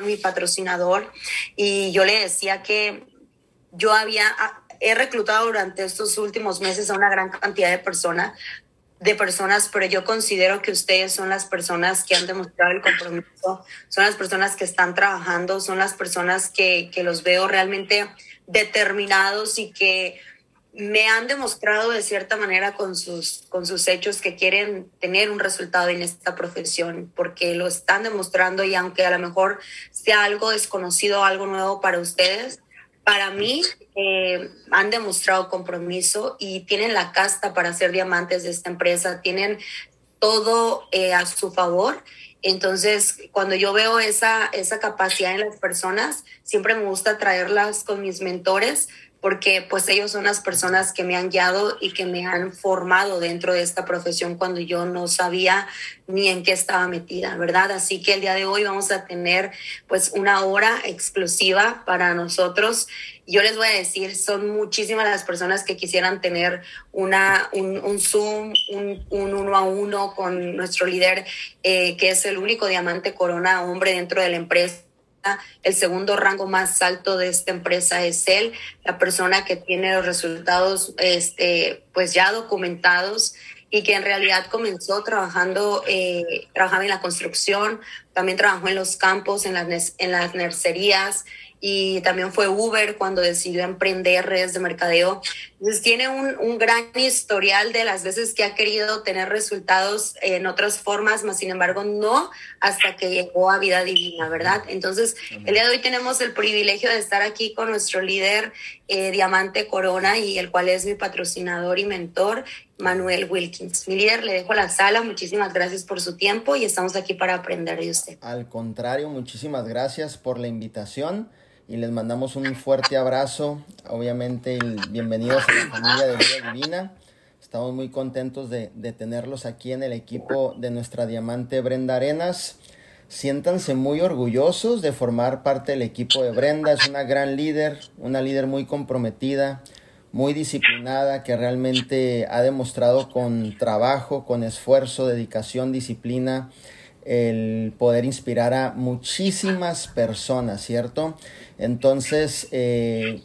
mi patrocinador y yo le decía que yo había, ah, he reclutado durante estos últimos meses a una gran cantidad de personas, de personas, pero yo considero que ustedes son las personas que han demostrado el compromiso, son las personas que están trabajando, son las personas que, que los veo realmente determinados y que me han demostrado de cierta manera con sus, con sus hechos que quieren tener un resultado en esta profesión, porque lo están demostrando y aunque a lo mejor sea algo desconocido, algo nuevo para ustedes, para mí eh, han demostrado compromiso y tienen la casta para ser diamantes de esta empresa, tienen todo eh, a su favor. Entonces, cuando yo veo esa, esa capacidad en las personas, siempre me gusta traerlas con mis mentores porque pues ellos son las personas que me han guiado y que me han formado dentro de esta profesión cuando yo no sabía ni en qué estaba metida, ¿verdad? Así que el día de hoy vamos a tener pues una hora exclusiva para nosotros. Yo les voy a decir, son muchísimas las personas que quisieran tener una, un, Zoom, un, un, uno a uno con nuestro líder, eh, que es el único diamante corona hombre dentro de la empresa el segundo rango más alto de esta empresa es él, la persona que tiene los resultados este, pues ya documentados y que en realidad comenzó trabajando, eh, trabajaba en la construcción, también trabajó en los campos, en las, en las nercerías, y también fue Uber cuando decidió emprender redes de mercadeo. Entonces tiene un, un, gran historial de las veces que ha querido tener resultados en otras formas, más sin embargo no hasta que llegó a Vida Divina, ¿verdad? Entonces el día de hoy tenemos el privilegio de estar aquí con nuestro líder eh, Diamante Corona y el cual es mi patrocinador y mentor, Manuel Wilkins. Mi líder, le dejo la sala, muchísimas gracias por su tiempo y estamos aquí para aprender de usted. Al contrario, muchísimas gracias por la invitación y les mandamos un fuerte abrazo. Obviamente, bienvenidos a la familia de Vida Divina. Estamos muy contentos de, de, tenerlos aquí en el equipo de nuestra diamante Brenda Arenas. Siéntanse muy orgullosos de formar parte del equipo de Brenda. Es una gran líder, una líder muy comprometida, muy disciplinada, que realmente ha demostrado con trabajo, con esfuerzo, dedicación, disciplina, el poder inspirar a muchísimas personas, ¿cierto? Entonces, eh,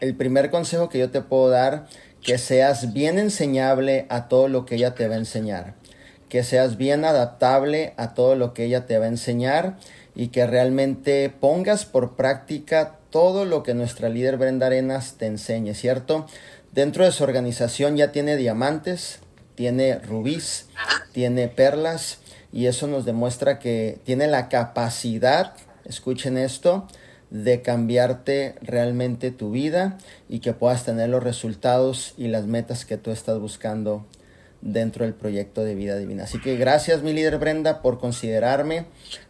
el primer consejo que yo te puedo dar, que seas bien enseñable a todo lo que ella te va a enseñar, que seas bien adaptable a todo lo que ella te va a enseñar y que realmente pongas por práctica todo lo que nuestra líder Brenda Arenas te enseñe, ¿cierto? Dentro de su organización ya tiene diamantes, tiene rubíes, tiene perlas y eso nos demuestra que tiene la capacidad, escuchen esto, de cambiarte realmente tu vida y que puedas tener los resultados y las metas que tú estás buscando dentro del proyecto de vida divina. Así que gracias mi líder Brenda por considerarme.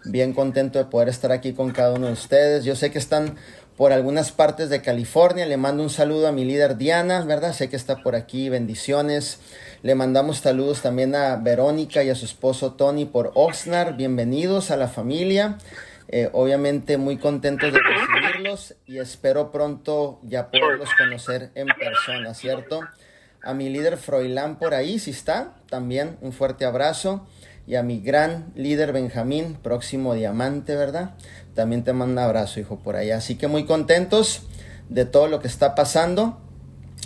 Bien contento de poder estar aquí con cada uno de ustedes. Yo sé que están por algunas partes de California. Le mando un saludo a mi líder Diana, ¿verdad? Sé que está por aquí. Bendiciones. Le mandamos saludos también a Verónica y a su esposo Tony por Oxnard. Bienvenidos a la familia. Eh, obviamente muy contentos de recibirlos y espero pronto ya poderlos conocer en persona, ¿cierto? A mi líder Froilán por ahí, si está, también un fuerte abrazo. Y a mi gran líder Benjamín, próximo diamante, ¿verdad? También te mando un abrazo, hijo, por allá. Así que muy contentos de todo lo que está pasando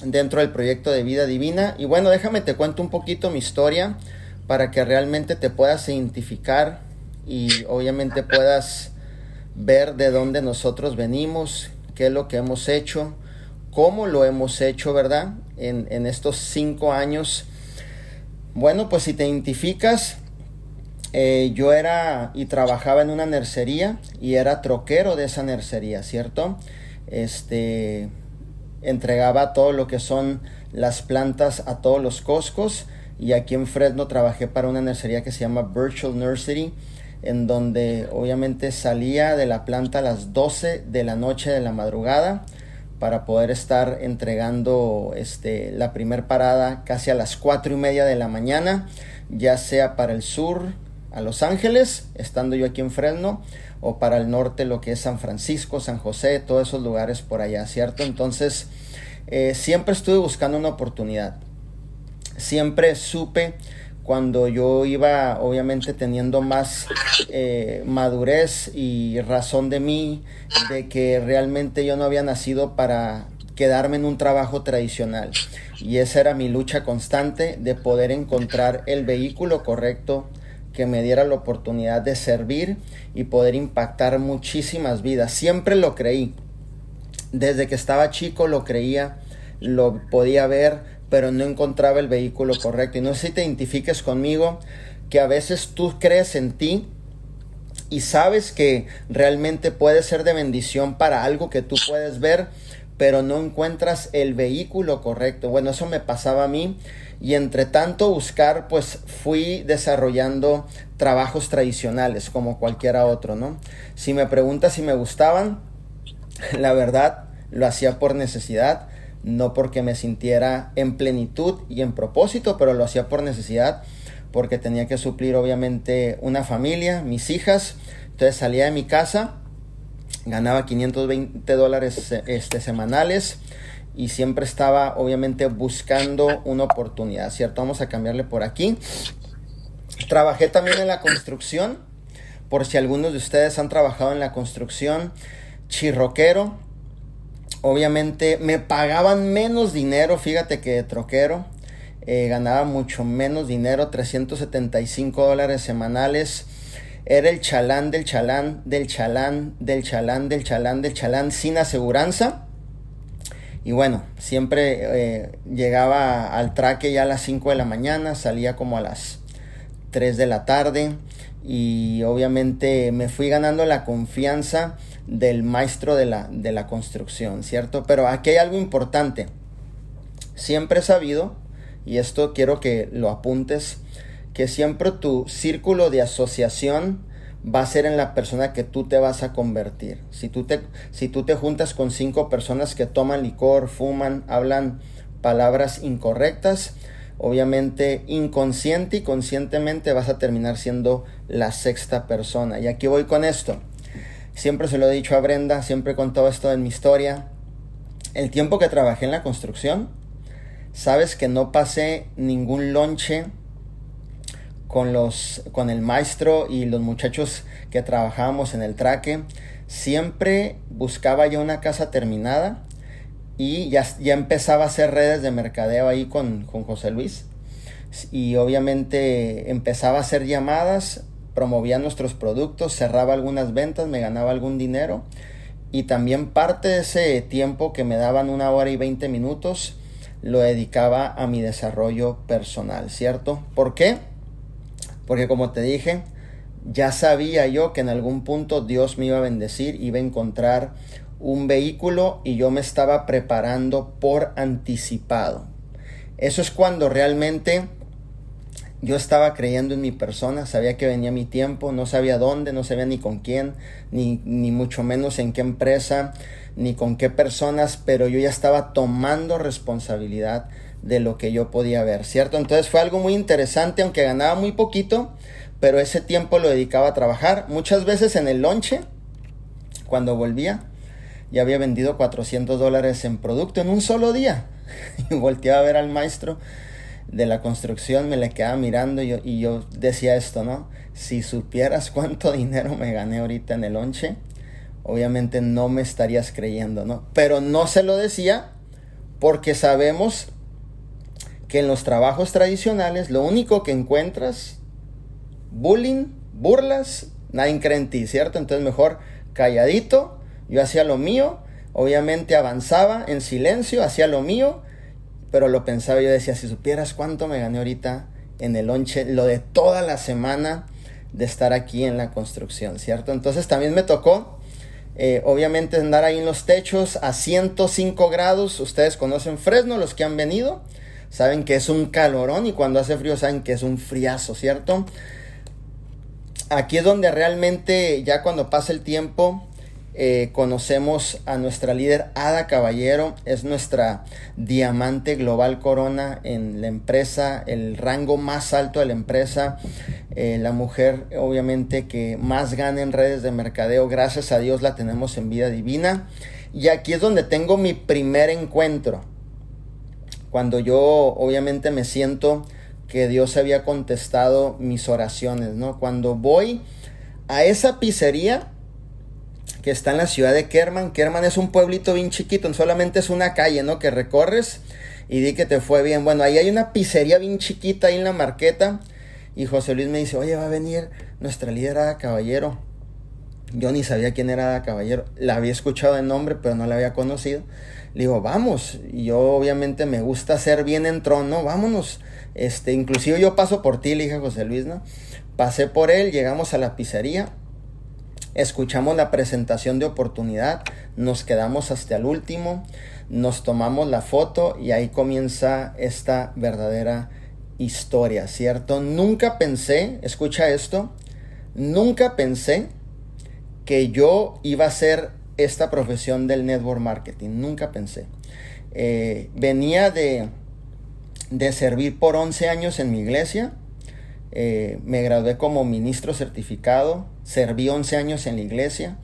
dentro del proyecto de vida divina. Y bueno, déjame te cuento un poquito mi historia para que realmente te puedas identificar y obviamente puedas ver de dónde nosotros venimos, qué es lo que hemos hecho, cómo lo hemos hecho, ¿verdad? En, en estos cinco años. Bueno, pues si te identificas, eh, yo era y trabajaba en una nercería y era troquero de esa nercería, ¿cierto? Este entregaba todo lo que son las plantas a todos los coscos y aquí en Fresno trabajé para una nercería que se llama Virtual Nursery en donde obviamente salía de la planta a las 12 de la noche de la madrugada para poder estar entregando este, la primer parada casi a las 4 y media de la mañana, ya sea para el sur, a Los Ángeles, estando yo aquí en Fresno, o para el norte, lo que es San Francisco, San José, todos esos lugares por allá, ¿cierto? Entonces, eh, siempre estuve buscando una oportunidad. Siempre supe cuando yo iba obviamente teniendo más eh, madurez y razón de mí, de que realmente yo no había nacido para quedarme en un trabajo tradicional. Y esa era mi lucha constante de poder encontrar el vehículo correcto que me diera la oportunidad de servir y poder impactar muchísimas vidas. Siempre lo creí. Desde que estaba chico lo creía, lo podía ver, pero no encontraba el vehículo correcto. Y no sé si te identifiques conmigo, que a veces tú crees en ti y sabes que realmente puede ser de bendición para algo que tú puedes ver, pero no encuentras el vehículo correcto. Bueno, eso me pasaba a mí y entre tanto buscar, pues fui desarrollando trabajos tradicionales como cualquiera otro, ¿no? Si me preguntas si me gustaban, la verdad lo hacía por necesidad no porque me sintiera en plenitud y en propósito, pero lo hacía por necesidad, porque tenía que suplir obviamente una familia, mis hijas, entonces salía de mi casa, ganaba 520 dólares este, semanales y siempre estaba obviamente buscando una oportunidad, ¿cierto? Vamos a cambiarle por aquí. Trabajé también en la construcción, por si algunos de ustedes han trabajado en la construcción, chirroquero, obviamente me pagaban menos dinero, fíjate que de troquero, eh, ganaba mucho menos dinero, 375 dólares semanales. Era el chalán del chalán, del chalán, del chalán, del chalán, del chalán, sin aseguranza. Y bueno, siempre eh, llegaba al traque ya a las 5 de la mañana, salía como a las 3 de la tarde. Y obviamente me fui ganando la confianza del maestro de la, de la construcción, ¿cierto? Pero aquí hay algo importante. Siempre he sabido, y esto quiero que lo apuntes, que siempre tu círculo de asociación va a ser en la persona que tú te vas a convertir. Si tú te, si tú te juntas con cinco personas que toman licor, fuman, hablan palabras incorrectas, obviamente inconsciente y conscientemente vas a terminar siendo la sexta persona. Y aquí voy con esto. Siempre se lo he dicho a Brenda, siempre he contado esto en mi historia. El tiempo que trabajé en la construcción, sabes que no pasé ningún lonche con los con el maestro y los muchachos que trabajábamos en el traque. Siempre buscaba yo una casa terminada y ya, ya empezaba a hacer redes de mercadeo ahí con, con José Luis. Y obviamente empezaba a hacer llamadas promovía nuestros productos, cerraba algunas ventas, me ganaba algún dinero y también parte de ese tiempo que me daban una hora y 20 minutos lo dedicaba a mi desarrollo personal, ¿cierto? ¿Por qué? Porque como te dije, ya sabía yo que en algún punto Dios me iba a bendecir, iba a encontrar un vehículo y yo me estaba preparando por anticipado. Eso es cuando realmente yo estaba creyendo en mi persona, sabía que venía mi tiempo, no sabía dónde, no sabía ni con quién, ni, ni mucho menos en qué empresa, ni con qué personas, pero yo ya estaba tomando responsabilidad de lo que yo podía ver, ¿cierto? Entonces fue algo muy interesante, aunque ganaba muy poquito, pero ese tiempo lo dedicaba a trabajar. Muchas veces en el lonche, cuando volvía, ya había vendido 400 dólares en producto en un solo día. y volteaba a ver al maestro de la construcción me le quedaba mirando y yo, decía esto, ¿no? Si supieras cuánto dinero me gané ahorita en el lonche, obviamente no me estarías creyendo, ¿no? Pero no se lo decía porque sabemos que en los trabajos tradicionales lo único que encuentras, bullying, burlas, nadie cree en ti, ¿cierto? Entonces mejor calladito, yo hacía lo mío, obviamente avanzaba en silencio, hacía lo mío pero lo pensaba yo decía, si supieras cuánto me gané ahorita en el lonche, lo de toda la semana de estar aquí en la construcción, ¿cierto? Entonces también me tocó, eh, obviamente, andar ahí en los techos a 105 grados. Ustedes conocen Fresno, los que han venido, saben que es un calorón y cuando hace frío saben que es un friazo, ¿cierto? Aquí es donde realmente ya cuando pasa el tiempo eh, conocemos a nuestra líder Ada Caballero, es nuestra diamante global corona en la empresa, el rango más alto de la empresa, eh, la mujer obviamente que más gana en redes de mercadeo, gracias a Dios la tenemos en vida divina. Y aquí es donde tengo mi primer encuentro, cuando yo obviamente me siento que Dios había contestado mis oraciones, ¿no? Cuando voy a esa pizzería que está en la ciudad de Kerman, Kerman es un pueblito bien chiquito, solamente es una calle, ¿no? Que recorres y di que te fue bien. Bueno, ahí hay una pizzería bien chiquita ahí en la marqueta y José Luis me dice, oye, va a venir nuestra líder Ada Caballero. Yo ni sabía quién era Ada Caballero, la había escuchado de nombre, pero no la había conocido. Le digo, vamos, yo obviamente me gusta ser bien en trono, vámonos. Este, inclusive yo paso por ti, le José Luis, ¿no? Pasé por él, llegamos a la pizzería, escuchamos la presentación de oportunidad, nos quedamos hasta el último, nos tomamos la foto y ahí comienza esta verdadera historia, ¿cierto? Nunca pensé, escucha esto, nunca pensé que yo iba a ser esta profesión del network marketing. Nunca pensé. Eh, venía de, de, servir por 11 años en mi iglesia. Eh, me gradué como ministro certificado. Serví 11 años en la iglesia.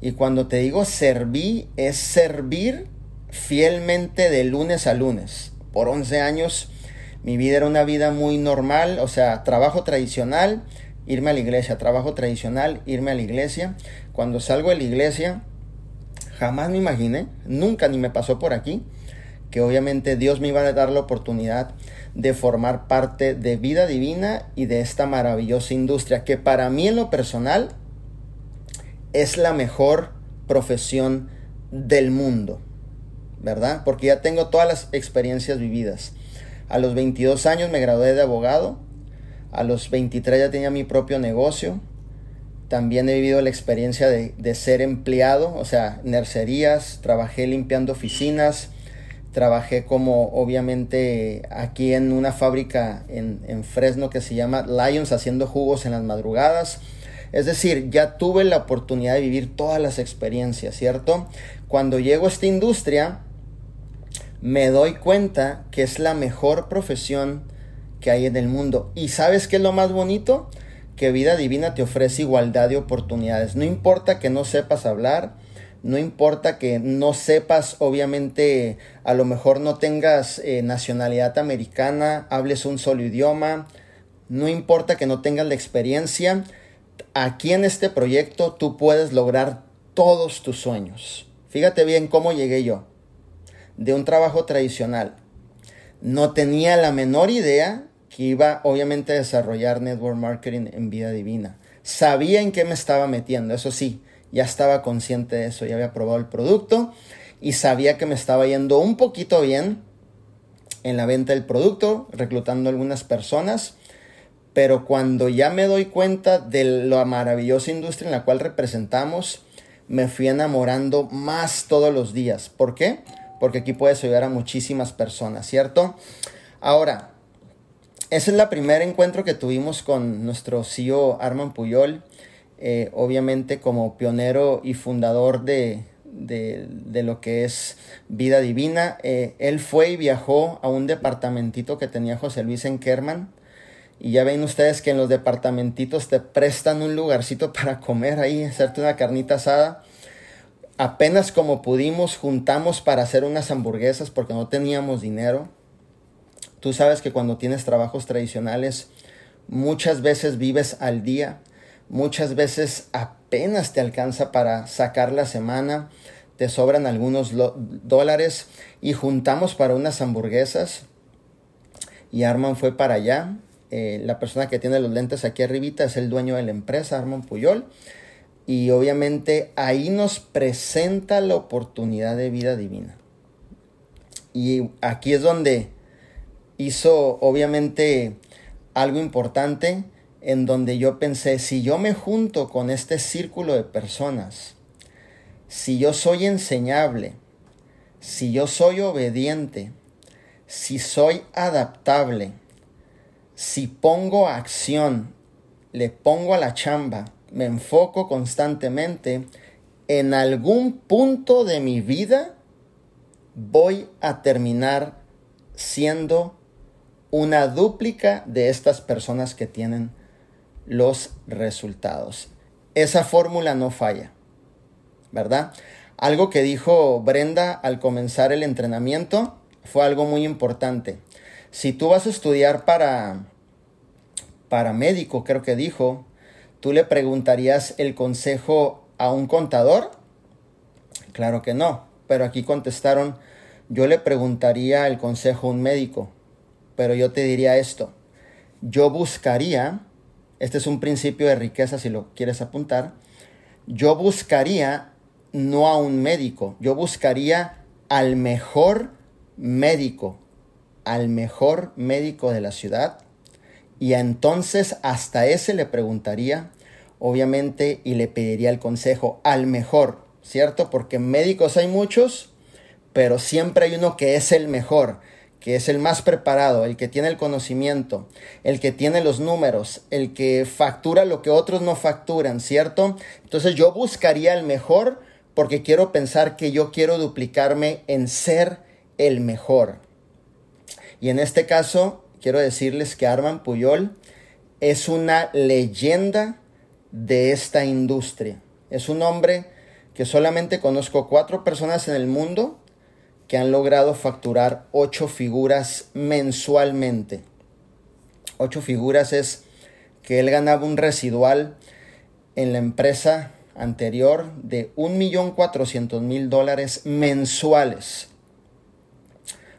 Y cuando te digo serví, es servir fielmente de lunes a lunes. Por 11 años mi vida era una vida muy normal, o sea, trabajo tradicional, irme a la iglesia, trabajo tradicional, irme a la iglesia. Cuando salgo de la iglesia, jamás me imaginé, nunca ni me pasó por aquí, que obviamente Dios me iba a dar la oportunidad de formar parte de vida divina y de esta maravillosa industria que para mí en lo personal es la mejor profesión del mundo, ¿verdad? Porque ya tengo todas las experiencias vividas. A los 22 años me gradué de abogado, a los 23 ya tenía mi propio negocio, también he vivido la experiencia de, ser empleado, o sea, nercerías, trabajé limpiando oficinas, trabajé como obviamente aquí en una fábrica en, Fresno que se llama Lions haciendo jugos en las madrugadas. Es decir, ya tuve la oportunidad de vivir todas las experiencias, ¿cierto? Cuando llego a esta industria, me doy cuenta que es la mejor profesión que hay en el mundo. ¿Y sabes qué es lo más bonito? Que vida divina te ofrece igualdad de oportunidades. No importa que no sepas hablar, no importa que no sepas, obviamente, a lo mejor no tengas eh, nacionalidad americana, hables un solo idioma, no importa que no tengas la experiencia, aquí en este proyecto tú puedes lograr todos tus sueños. Fíjate bien cómo llegué yo, de un trabajo tradicional. No tenía la menor idea que iba obviamente a desarrollar network marketing en vida divina. Sabía en qué me estaba metiendo, eso sí, ya estaba consciente de eso, ya había probado el producto y sabía que me estaba yendo un poquito bien en la venta del producto, reclutando algunas personas, pero cuando ya me doy cuenta de la maravillosa industria en la cual representamos, me fui enamorando más todos los días. ¿Por qué? Porque aquí puedes ayudar a muchísimas personas, ¿cierto? Ahora, ese es el primer encuentro que tuvimos con nuestro CEO Arman Puyol, eh, obviamente como pionero y fundador de, lo que es Vida Divina. Eh, él fue y viajó a un departamentito que tenía José Luis en Kerman. Y ya ven ustedes que en los departamentitos te prestan un lugarcito para comer ahí, hacerte una carnita asada. Apenas como pudimos juntamos para hacer unas hamburguesas porque no teníamos dinero Tú sabes que cuando tienes trabajos tradicionales, muchas veces vives al día, muchas veces apenas te alcanza para sacar la semana, te sobran algunos dólares y juntamos para unas hamburguesas y Arman fue para allá. Eh, la persona que tiene los lentes aquí arribita es el dueño de la empresa, Arman Puyol. Y obviamente ahí nos presenta la oportunidad de vida divina. Y aquí es donde hizo obviamente algo importante en donde yo pensé, si yo me junto con este círculo de personas, si yo soy enseñable, si yo soy obediente, si soy adaptable, si pongo acción, le pongo a la chamba, me enfoco constantemente, en algún punto de mi vida voy a terminar siendo una dúplica de estas personas que tienen los resultados. Esa fórmula no falla, ¿verdad? Algo que dijo Brenda al comenzar el entrenamiento fue algo muy importante. Si tú vas a estudiar para, para médico, creo que dijo, ¿tú le preguntarías el consejo a un contador? Claro que no, pero aquí contestaron, yo le preguntaría el consejo a un médico, pero yo te diría esto, yo buscaría, este es un principio de riqueza si lo quieres apuntar, yo buscaría no a un médico, yo buscaría al mejor médico, al mejor médico de la ciudad, y entonces hasta ese le preguntaría, obviamente, y le pediría el consejo al mejor, ¿cierto? Porque médicos hay muchos, pero siempre hay uno que es el mejor, que es el más preparado, el que tiene el conocimiento, el que tiene los números, el que factura lo que otros no facturan, ¿cierto? Entonces yo buscaría el mejor porque quiero pensar que yo quiero duplicarme en ser el mejor. Y en este caso, quiero decirles que Arman Puyol es una leyenda de esta industria. Es un hombre que solamente conozco cuatro personas en el mundo que han logrado facturar ocho figuras mensualmente. Ocho figuras es que él ganaba un residual en la empresa anterior de un millón cuatrocientos mil dólares mensuales.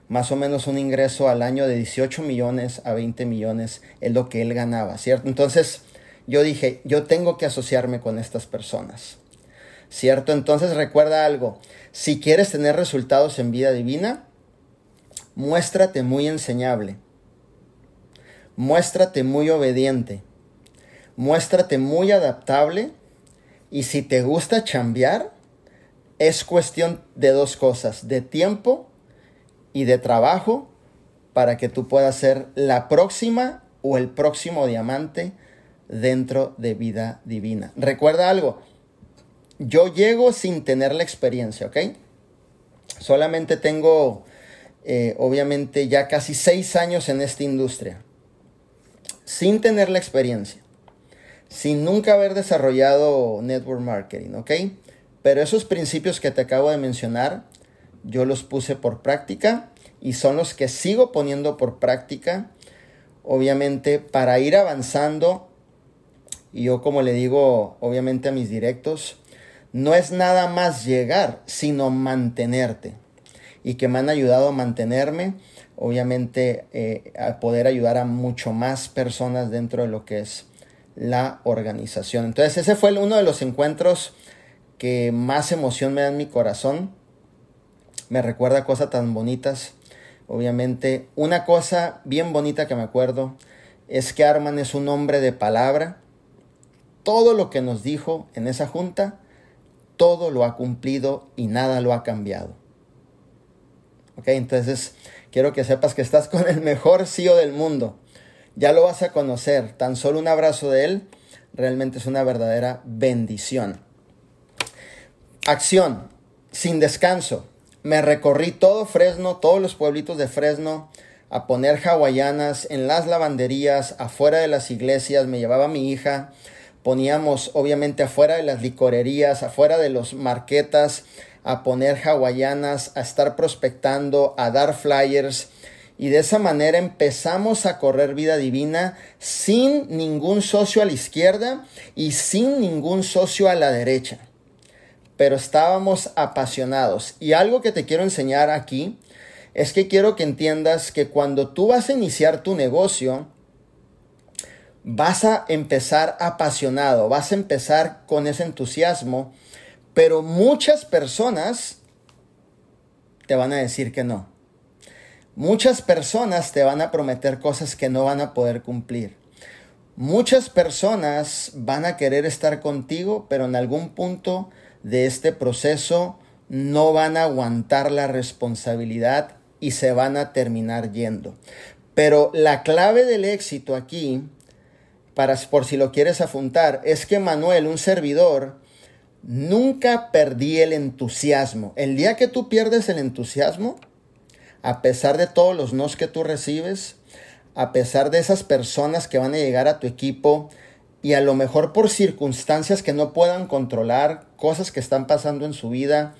Más o menos un ingreso al año de 18 millones a 20 millones es lo que él ganaba, ¿cierto? Entonces yo dije, yo tengo que asociarme con estas personas. ¿Cierto? Entonces recuerda algo, si quieres tener resultados en vida divina, muéstrate muy enseñable, muéstrate muy obediente, muéstrate muy adaptable y si te gusta chambear, es cuestión de dos cosas, de tiempo y de trabajo para que tú puedas ser la próxima o el próximo diamante dentro de vida divina. Recuerda algo, yo llego sin tener la experiencia, ¿ok? Solamente tengo, eh, obviamente, ya casi seis años en esta industria. Sin tener la experiencia. Sin nunca haber desarrollado network marketing, ¿ok? Pero esos principios que te acabo de mencionar, yo los puse por práctica y son los que sigo poniendo por práctica, obviamente, para ir avanzando. Y yo, como le digo, obviamente, a mis directos, no es nada más llegar, sino mantenerte. Y que me han ayudado a mantenerme, obviamente, eh, a poder ayudar a mucho más personas dentro de lo que es la organización. Entonces, ese fue uno de los encuentros que más emoción me da en mi corazón. Me recuerda cosas tan bonitas. Obviamente, una cosa bien bonita que me acuerdo es que Arman es un hombre de palabra. Todo lo que nos dijo en esa junta todo lo ha cumplido y nada lo ha cambiado. Ok, entonces quiero que sepas que estás con el mejor CEO del mundo. Ya lo vas a conocer. Tan solo un abrazo de él realmente es una verdadera bendición. Acción, sin descanso. Me recorrí todo Fresno, todos los pueblitos de Fresno, a poner hawaianas en las lavanderías, afuera de las iglesias. Me llevaba mi hija poníamos obviamente afuera de las licorerías, afuera de los marquetas, a poner hawaianas, a estar prospectando, a dar flyers. Y de esa manera empezamos a correr vida divina sin ningún socio a la izquierda y sin ningún socio a la derecha. Pero estábamos apasionados. Y algo que te quiero enseñar aquí es que quiero que entiendas que cuando tú vas a iniciar tu negocio, vas a empezar apasionado, vas a empezar con ese entusiasmo, pero muchas personas te van a decir que no. Muchas personas te van a prometer cosas que no van a poder cumplir. Muchas personas van a querer estar contigo, pero en algún punto de este proceso no van a aguantar la responsabilidad y se van a terminar yendo. Pero la clave del éxito aquí por si lo quieres apuntar, es que Manuel, un servidor, nunca perdí el entusiasmo. El día que tú pierdes el entusiasmo, a pesar de todos los nos que tú recibes, a pesar de esas personas que van a llegar a tu equipo y a lo mejor por circunstancias que no puedan controlar, cosas que están pasando en su vida,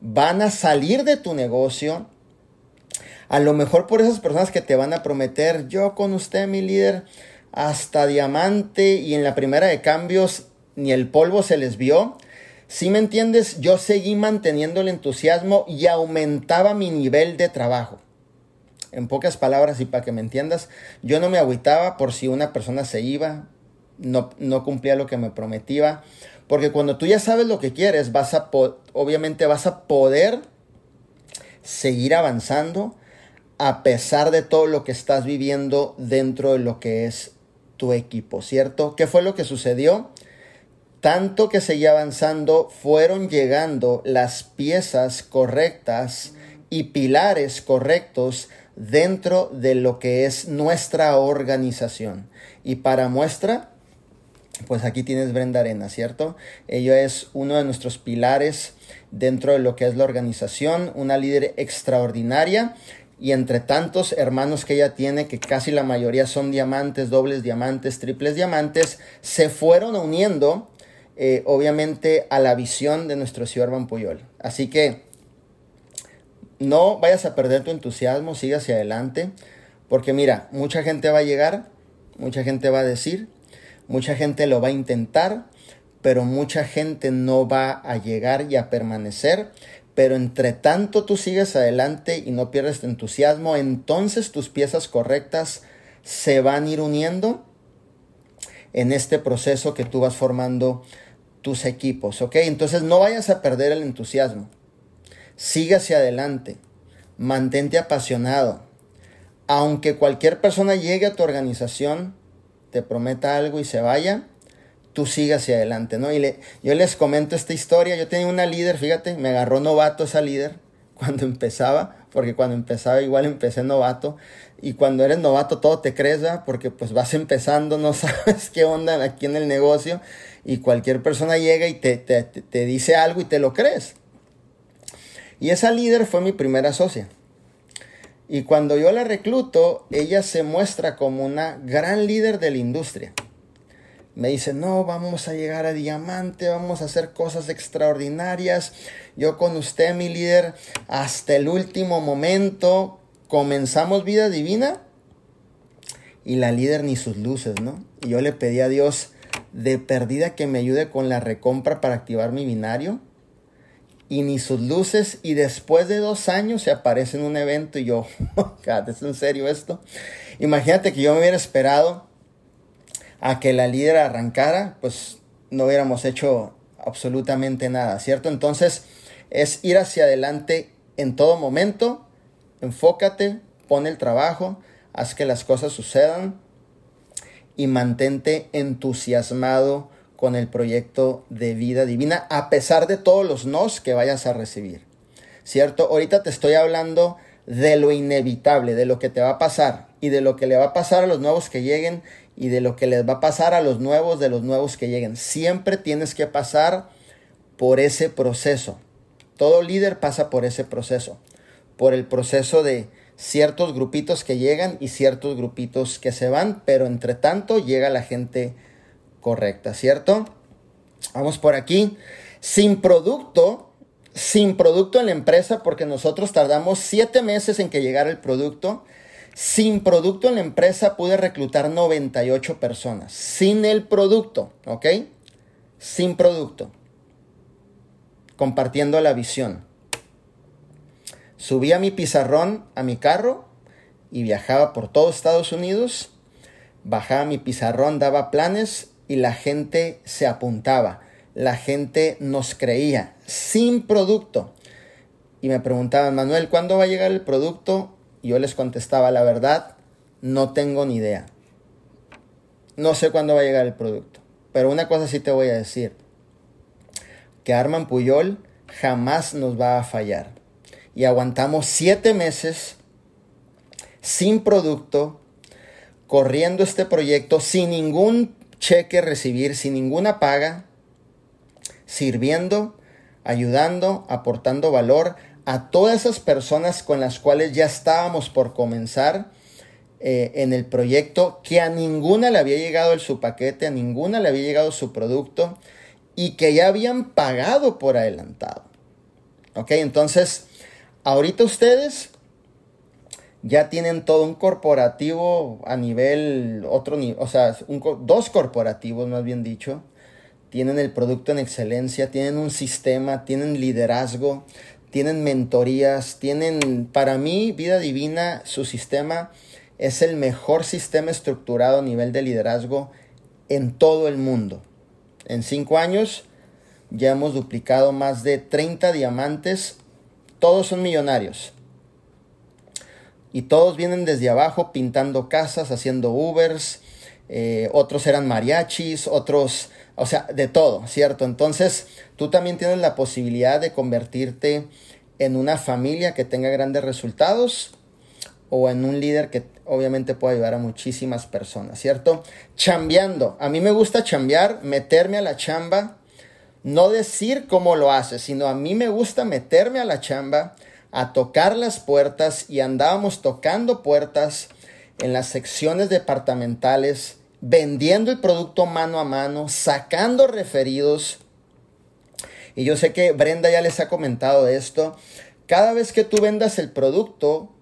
van a salir de tu negocio, A lo mejor por esas personas que te van a prometer, yo con usted, mi líder, hasta diamante y en la primera de cambios ni el polvo se les vio. Si me entiendes, yo seguí manteniendo el entusiasmo y aumentaba mi nivel de trabajo. En pocas palabras y para que me entiendas, yo no me agüitaba por si una persona se iba, no, no cumplía lo que me prometía, porque cuando tú ya sabes lo que quieres, vas a obviamente vas a poder seguir avanzando a pesar de todo lo que estás viviendo dentro de lo que es tu equipo, ¿cierto? ¿Qué fue lo que sucedió? Tanto que seguía avanzando, fueron llegando las piezas correctas y pilares correctos dentro de lo que es nuestra organización. Y para muestra, pues aquí tienes Brenda Arena, ¿cierto? Ella es uno de nuestros pilares dentro de lo que es la organización, una líder extraordinaria y entre tantos hermanos que ella tiene, que casi la mayoría son diamantes, dobles diamantes, triples diamantes, se fueron uniendo eh, obviamente a la visión de nuestro señor Van Puyol. Así que no vayas a perder tu entusiasmo, siga hacia adelante, porque mira, mucha gente va a llegar, mucha gente va a decir, mucha gente lo va a intentar, pero mucha gente no va a llegar y a permanecer. Pero entre tanto tú sigues adelante y no pierdes tu entusiasmo, entonces tus piezas correctas se van a ir uniendo en este proceso que tú vas formando tus equipos, ¿ok? Entonces no vayas a perder el entusiasmo. Sigue hacia adelante. Mantente apasionado. Aunque cualquier persona llegue a tu organización, te prometa algo y se vaya, tú sigas hacia adelante, ¿no? Y le, yo les comento esta historia. Yo tenía una líder, fíjate, me agarró novato esa líder cuando empezaba, porque cuando empezaba igual empecé novato. Y cuando eres novato todo te crees, Porque pues vas empezando, no sabes qué onda aquí en el negocio. Y cualquier persona llega y te, te, te dice algo y te lo crees. Y esa líder fue mi primera socia. Y cuando yo la recluto, ella se muestra como una gran líder de la industria. Me dice, no, vamos a llegar a diamante, vamos a hacer cosas extraordinarias. Yo con usted, mi líder, hasta el último momento comenzamos vida divina. Y la líder ni sus luces, ¿no? Y yo le pedí a Dios de perdida que me ayude con la recompra para activar mi binario y ni sus luces y después de dos años se aparece en un evento y yo, ¿es en serio esto? Imagínate que yo me hubiera esperado a que la líder arrancara, pues no hubiéramos hecho absolutamente nada, ¿cierto? Entonces es ir hacia adelante en todo momento, enfócate, pon el trabajo, haz que las cosas sucedan y mantente entusiasmado con el proyecto de vida divina, a pesar de todos los nos que vayas a recibir. ¿Cierto? Ahorita te estoy hablando de lo inevitable, de lo que te va a pasar y de lo que le va a pasar a los nuevos que lleguen y de lo que les va a pasar a los nuevos de los nuevos que lleguen. Siempre tienes que pasar por ese proceso. Todo líder pasa por ese proceso, por el proceso de ciertos grupitos que llegan y ciertos grupitos que se van, pero entre tanto llega la gente correcta, ¿cierto? Vamos por aquí. Sin producto, sin producto en la empresa, porque nosotros tardamos siete meses en que llegara el producto. Sin producto en la empresa pude reclutar 98 personas. Sin el producto, ¿ok? Sin producto. Compartiendo la visión. Subía mi pizarrón a mi carro y viajaba por todo Estados Unidos. Bajaba mi pizarrón, daba planes y la gente se apuntaba, la gente nos creía, sin producto. Y me preguntaban, Manuel, ¿cuándo va a llegar el producto? Y yo les contestaba, la verdad, no tengo ni idea. No sé cuándo va a llegar el producto. Pero una cosa sí te voy a decir, que Arman Puyol jamás nos va a fallar. Y aguantamos siete meses sin producto, corriendo este proyecto sin ningún cheque recibir sin ninguna paga, sirviendo, ayudando, aportando valor a todas esas personas con las cuales ya estábamos por comenzar eh, en el proyecto, que a ninguna le había llegado el, su paquete, a ninguna le había llegado su producto y que ya habían pagado por adelantado. Ok, entonces, ahorita ustedes ya tienen todo un corporativo a nivel otro o sea, dos corporativos más bien dicho, tienen el producto en excelencia, tienen un sistema, tienen liderazgo, tienen mentorías, tienen, para mí, vida divina, su sistema es el mejor sistema estructurado a nivel de liderazgo en todo el mundo. En cinco años ya hemos duplicado más de 30 diamantes, todos son millonarios y todos vienen desde abajo pintando casas, haciendo Ubers, eh, otros eran mariachis, otros, o sea, de todo, ¿cierto? Entonces, tú también tienes la posibilidad de convertirte en una familia que tenga grandes resultados o en un líder que obviamente pueda ayudar a muchísimas personas, ¿cierto? Chambeando. A mí me gusta chambear, meterme a la chamba, no decir cómo lo hace, sino a mí me gusta meterme a la chamba, a tocar las puertas y andábamos tocando puertas en las secciones departamentales, vendiendo el producto mano a mano, sacando referidos. Y yo sé que Brenda ya les ha comentado esto. Cada vez que tú vendas el producto,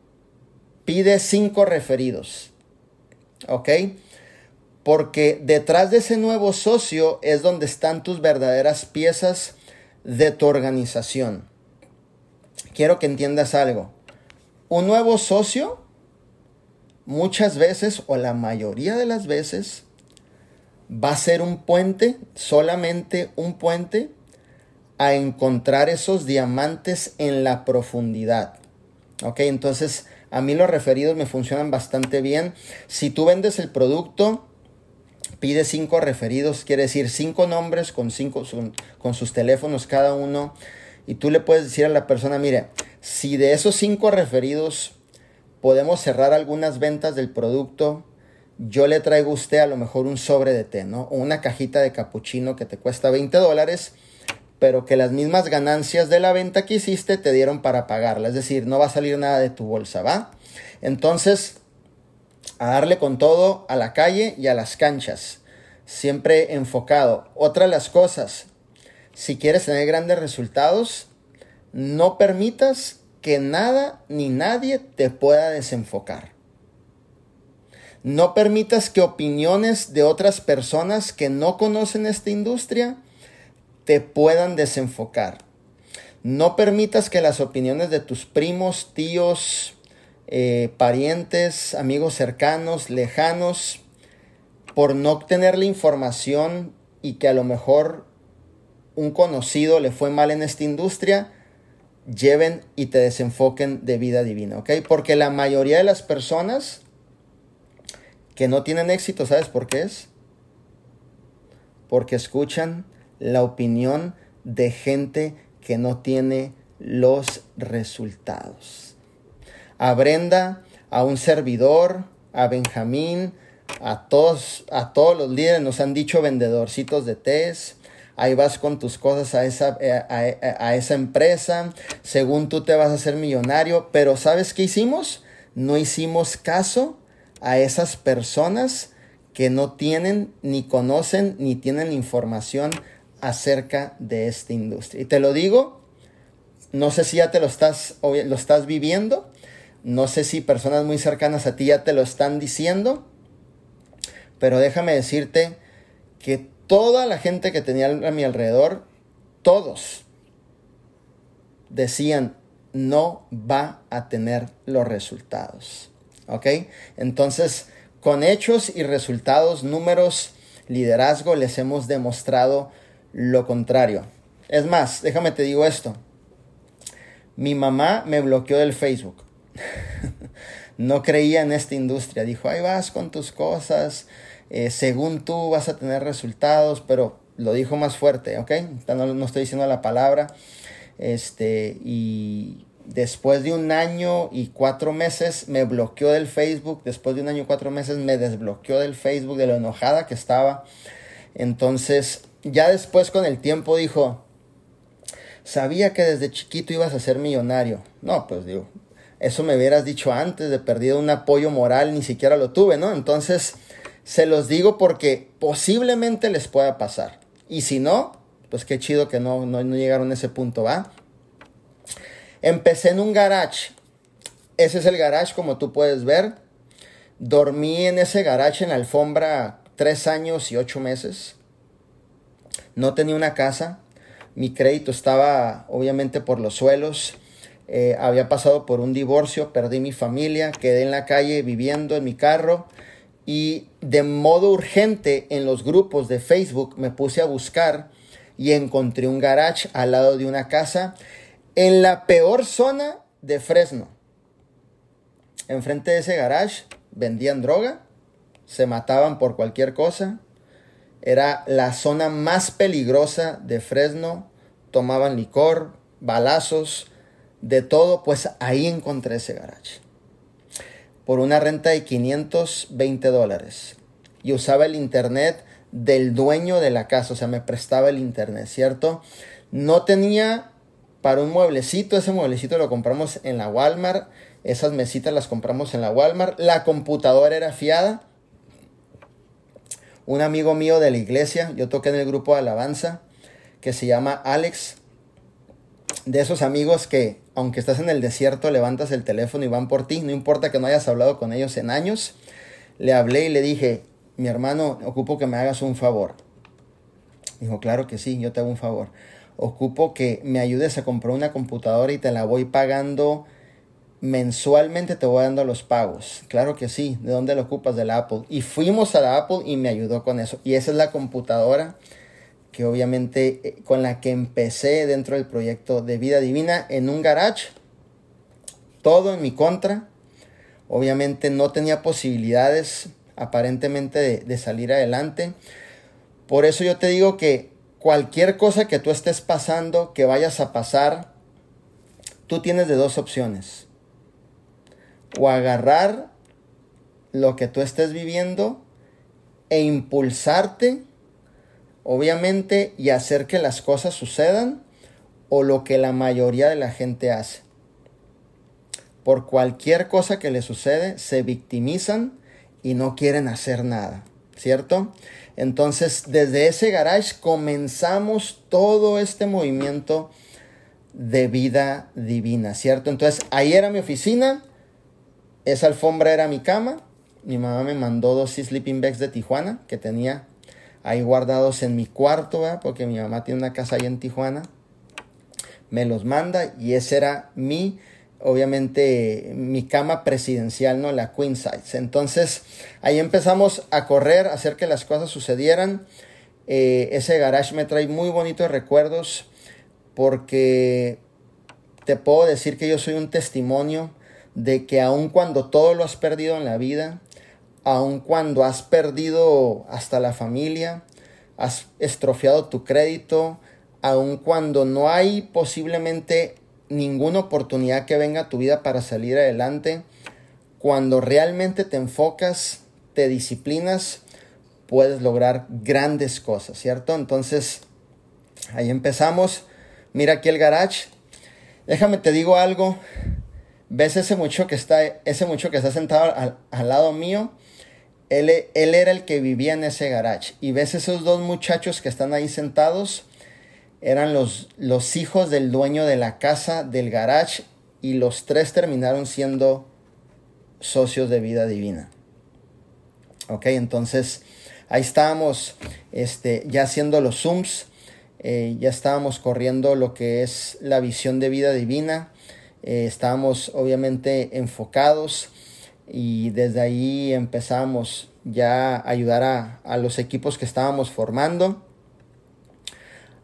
pide cinco referidos. ¿Ok? Porque detrás de ese nuevo socio es donde están tus verdaderas piezas de tu organización quiero que entiendas algo. Un nuevo socio, muchas veces o la mayoría de las veces, va a ser un puente, solamente un puente, a encontrar esos diamantes en la profundidad. Ok, entonces a mí los referidos me funcionan bastante bien. Si tú vendes el producto, pide cinco referidos, quiere decir cinco nombres con, cinco, con sus teléfonos cada uno y tú le puedes decir a la persona, mire, si de esos cinco referidos podemos cerrar algunas ventas del producto, yo le traigo a usted a lo mejor un sobre de té, ¿no? O una cajita de capuchino que te cuesta 20 dólares, pero que las mismas ganancias de la venta que hiciste te dieron para pagarla. Es decir, no va a salir nada de tu bolsa, ¿va? Entonces, a darle con todo a la calle y a las canchas. Siempre enfocado. Otra de las cosas, si quieres tener grandes resultados, no permitas que nada ni nadie te pueda desenfocar. No permitas que opiniones de otras personas que no conocen esta industria te puedan desenfocar. No permitas que las opiniones de tus primos, tíos, eh, parientes, amigos cercanos, lejanos, por no obtener la información y que a lo mejor un conocido le fue mal en esta industria, lleven y te desenfoquen de vida divina, ¿ok? Porque la mayoría de las personas que no tienen éxito, ¿sabes por qué es? Porque escuchan la opinión de gente que no tiene los resultados. A Brenda, a un servidor, a Benjamín, a todos, a todos los líderes nos han dicho vendedorcitos de test, ahí vas con tus cosas a esa, eh, a, esa empresa, según tú te vas a hacer millonario, pero ¿sabes qué hicimos? No hicimos caso a esas personas que no tienen ni conocen ni tienen información acerca de esta industria. Y te lo digo, no sé si ya te lo estás, lo estás viviendo, no sé si personas muy cercanas a ti ya te lo están diciendo, pero déjame decirte que toda la gente que tenía a mi alrededor, todos decían, no va a tener los resultados. ¿Ok? Entonces, con hechos y resultados, números, liderazgo, les hemos demostrado lo contrario. Es más, déjame te digo esto. Mi mamá me bloqueó del Facebook. no creía en esta industria. Dijo, ahí vas con tus cosas, eh, según tú vas a tener resultados, pero lo dijo más fuerte, ¿ok? No, estoy diciendo la palabra. Este, y después de un año y cuatro meses me bloqueó del Facebook. Después de un año y cuatro meses me desbloqueó del Facebook de lo enojada que estaba. Entonces, ya después con el tiempo dijo, sabía que desde chiquito ibas a ser millonario. No, pues digo, eso me hubieras dicho antes de perdido un apoyo moral, ni siquiera lo tuve, ¿no? Entonces, se los digo porque posiblemente les pueda pasar. Y si no, pues qué chido que no, no, llegaron a ese punto, ¿va? Empecé en un garage. ese es el garage como tú puedes ver. Dormí en ese garage en la alfombra tres años y ocho meses. No tenía una casa. Mi crédito estaba obviamente por los suelos. Eh, había pasado por un divorcio, perdí mi familia, quedé en la calle viviendo en mi carro y de modo urgente en los grupos de Facebook me puse a buscar y encontré un garage al lado de una casa en la peor zona de Fresno. Enfrente de ese garage vendían droga, se mataban por cualquier cosa. Era la zona más peligrosa de Fresno. Tomaban licor, balazos, de todo, pues ahí encontré ese garage. Por una renta de 520 dólares. Y usaba el internet del dueño de la casa, o sea, me prestaba el internet, ¿cierto? No tenía para un mueblecito, ese mueblecito lo compramos en la Walmart, esas mesitas las compramos en la Walmart, la computadora era fiada. Un amigo mío de la iglesia, yo toqué en el grupo de alabanza, que se llama Alex, de esos amigos que, aunque estás en el desierto, levantas el teléfono y van por ti, no importa que no hayas hablado con ellos en años. Le hablé y le dije, mi hermano, ocupo que me hagas un favor. Dijo, claro que sí, yo te hago un favor. Ocupo que me ayudes a comprar una computadora y te la voy pagando mensualmente, te voy dando los pagos. Claro que sí, ¿de dónde lo ocupas? De la Apple. Y fuimos a la Apple y me ayudó con eso. Y esa es la computadora que obviamente eh, con la que empecé dentro del proyecto de vida divina en un garage, todo en mi contra. Obviamente no tenía posibilidades aparentemente de, de salir adelante. Por eso yo te digo que cualquier cosa que tú estés pasando, que vayas a pasar, tú tienes de dos opciones. O agarrar lo que tú estés viviendo e impulsarte obviamente, y hacer que las cosas sucedan o lo que la mayoría de la gente hace. Por cualquier cosa que le sucede, se victimizan y no quieren hacer nada, ¿cierto? Entonces, desde ese garage comenzamos todo este movimiento de vida divina, ¿cierto? Entonces, ahí era mi oficina, esa alfombra era mi cama, mi mamá me mandó dos sleeping bags de Tijuana que tenía ahí guardados en mi cuarto, porque mi mamá tiene una casa ahí en Tijuana. Me los manda y esa era mi, obviamente, mi cama presidencial, ¿no? La Queen Size. Entonces, ahí empezamos a correr, a hacer que las cosas sucedieran. Eh, ese garage me trae muy bonitos recuerdos porque te puedo decir que yo soy un testimonio de que aun cuando todo lo has perdido en la vida, aun cuando has perdido hasta la familia, has estrofiado tu crédito, aun cuando no hay posiblemente ninguna oportunidad que venga a tu vida para salir adelante, cuando realmente te enfocas, te disciplinas, puedes lograr grandes cosas, ¿cierto? Entonces, ahí empezamos. Mira aquí el garage. Déjame te digo algo. ¿Ves ese mucho que está, ese mucho que está sentado al, al lado mío? Él, era el que vivía en ese garage. Y ves esos dos muchachos que están ahí sentados, eran los, los hijos del dueño de la casa del garage y los tres terminaron siendo socios de vida divina. Ok, entonces ahí estábamos este, ya haciendo los Zooms, eh, ya estábamos corriendo lo que es la visión de vida divina, eh, estábamos obviamente enfocados y desde ahí empezamos ya a ayudar a, a los equipos que estábamos formando.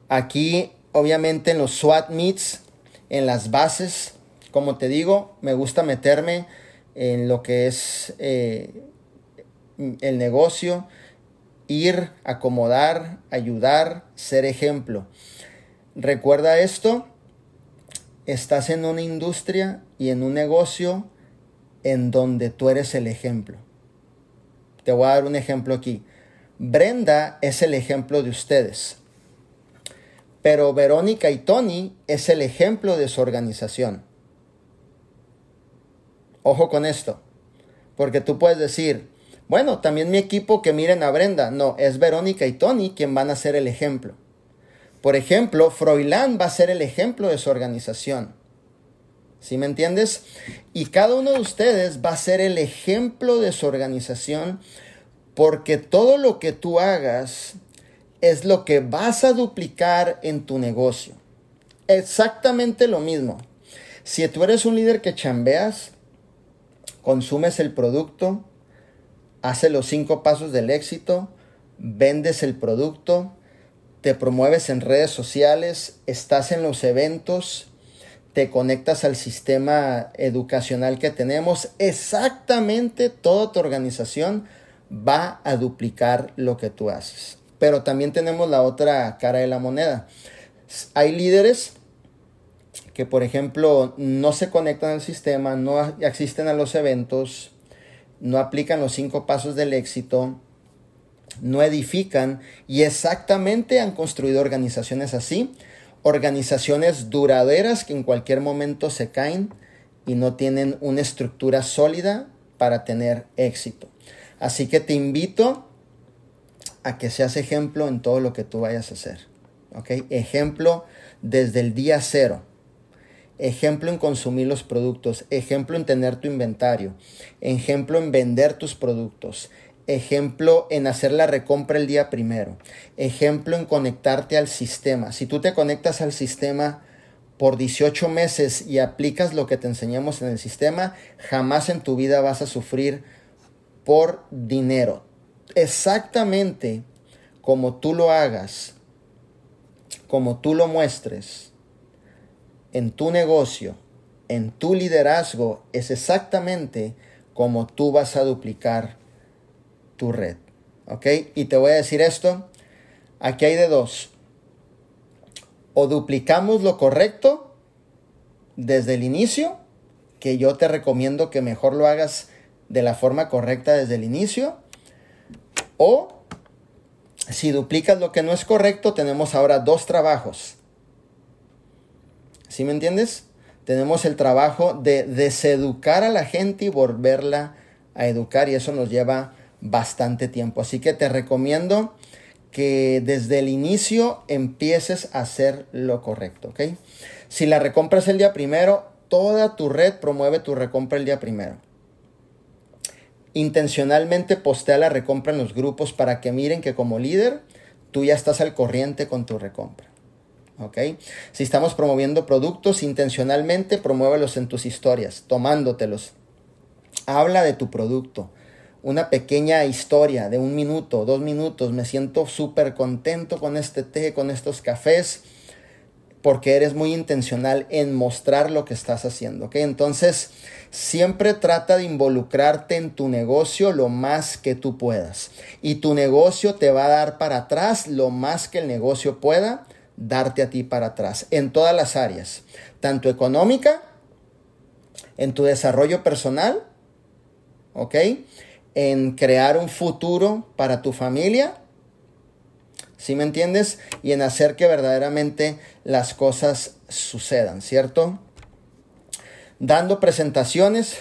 Aquí, obviamente, en los SWAT meets, en las bases, como te digo, me gusta meterme en lo que es eh, el negocio, ir, acomodar, ayudar, ser ejemplo. Recuerda esto, estás en una industria y en un negocio en donde tú eres el ejemplo. Te voy a dar un ejemplo aquí. Brenda es el ejemplo de ustedes, pero Verónica y Tony es el ejemplo de su organización. Ojo con esto, porque tú puedes decir, bueno, también mi equipo que miren a Brenda. No, es Verónica y Tony quien van a ser el ejemplo. Por ejemplo, Froilán va a ser el ejemplo de su organización. ¿Sí me entiendes? Y cada uno de ustedes va a ser el ejemplo de su organización porque todo lo que tú hagas es lo que vas a duplicar en tu negocio. Exactamente lo mismo. Si tú eres un líder que chambeas, consumes el producto, haces los cinco pasos del éxito, vendes el producto, te promueves en redes sociales, estás en los eventos, te conectas al sistema educacional que tenemos, exactamente toda tu organización va a duplicar lo que tú haces. Pero también tenemos la otra cara de la moneda. Hay líderes que, por ejemplo, no se conectan al sistema, no asisten a los eventos, no aplican los cinco pasos del éxito, no edifican y exactamente han construido organizaciones así, organizaciones duraderas que en cualquier momento se caen y no tienen una estructura sólida para tener éxito. Así que te invito a que seas ejemplo en todo lo que tú vayas a hacer. ¿ok? Ejemplo desde el día cero. Ejemplo en consumir los productos. Ejemplo en tener tu inventario. Ejemplo en vender tus productos. Ejemplo en hacer la recompra el día primero. Ejemplo en conectarte al sistema. Si tú te conectas al sistema por 18 meses y aplicas lo que te enseñamos en el sistema, jamás en tu vida vas a sufrir por dinero. Exactamente como tú lo hagas, como tú lo muestres en tu negocio, en tu liderazgo, es exactamente como tú vas a duplicar tu red. ¿Ok? Y te voy a decir esto. Aquí hay de dos. O duplicamos lo correcto desde el inicio, que yo te recomiendo que mejor lo hagas de la forma correcta desde el inicio. O si duplicas lo que no es correcto, tenemos ahora dos trabajos. ¿Sí me entiendes? Tenemos el trabajo de deseducar a la gente y volverla a educar y eso nos lleva bastante tiempo. Así que te recomiendo que desde el inicio empieces a hacer lo correcto, ¿ok? Si la recompra es el día primero, toda tu red promueve tu recompra el día primero intencionalmente postea la recompra en los grupos para que miren que como líder tú ya estás al corriente con tu recompra. ¿Ok? Si estamos promoviendo productos intencionalmente, promuévelos en tus historias, tomándotelos. Habla de tu producto. Una pequeña historia de un minuto, dos minutos. Me siento súper contento con este té, con estos cafés porque eres muy intencional en mostrar lo que estás haciendo, ¿ok? Entonces, siempre trata de involucrarte en tu negocio lo más que tú puedas. Y tu negocio te va a dar para atrás lo más que el negocio pueda darte a ti para atrás, en todas las áreas, tanto económica, en tu desarrollo personal, ¿ok? En crear un futuro para tu familia ¿sí me entiendes? Y en hacer que verdaderamente las cosas sucedan, ¿cierto? Dando presentaciones,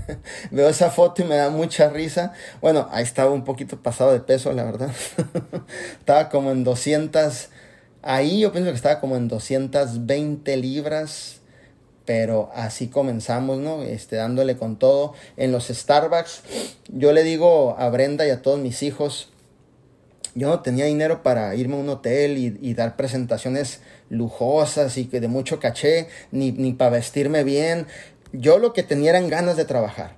veo esa foto y me da mucha risa. Bueno, ahí estaba un poquito pasado de peso, la verdad. estaba como en 200, ahí yo pienso que estaba como en 220 libras, pero así comenzamos, ¿no? Este, dándole con todo en los Starbucks. Yo le digo a Brenda y a todos mis hijos, yo no tenía dinero para irme a un hotel y, dar presentaciones lujosas y que de mucho caché, ni, ni para vestirme bien. Yo lo que tenía eran ganas de trabajar.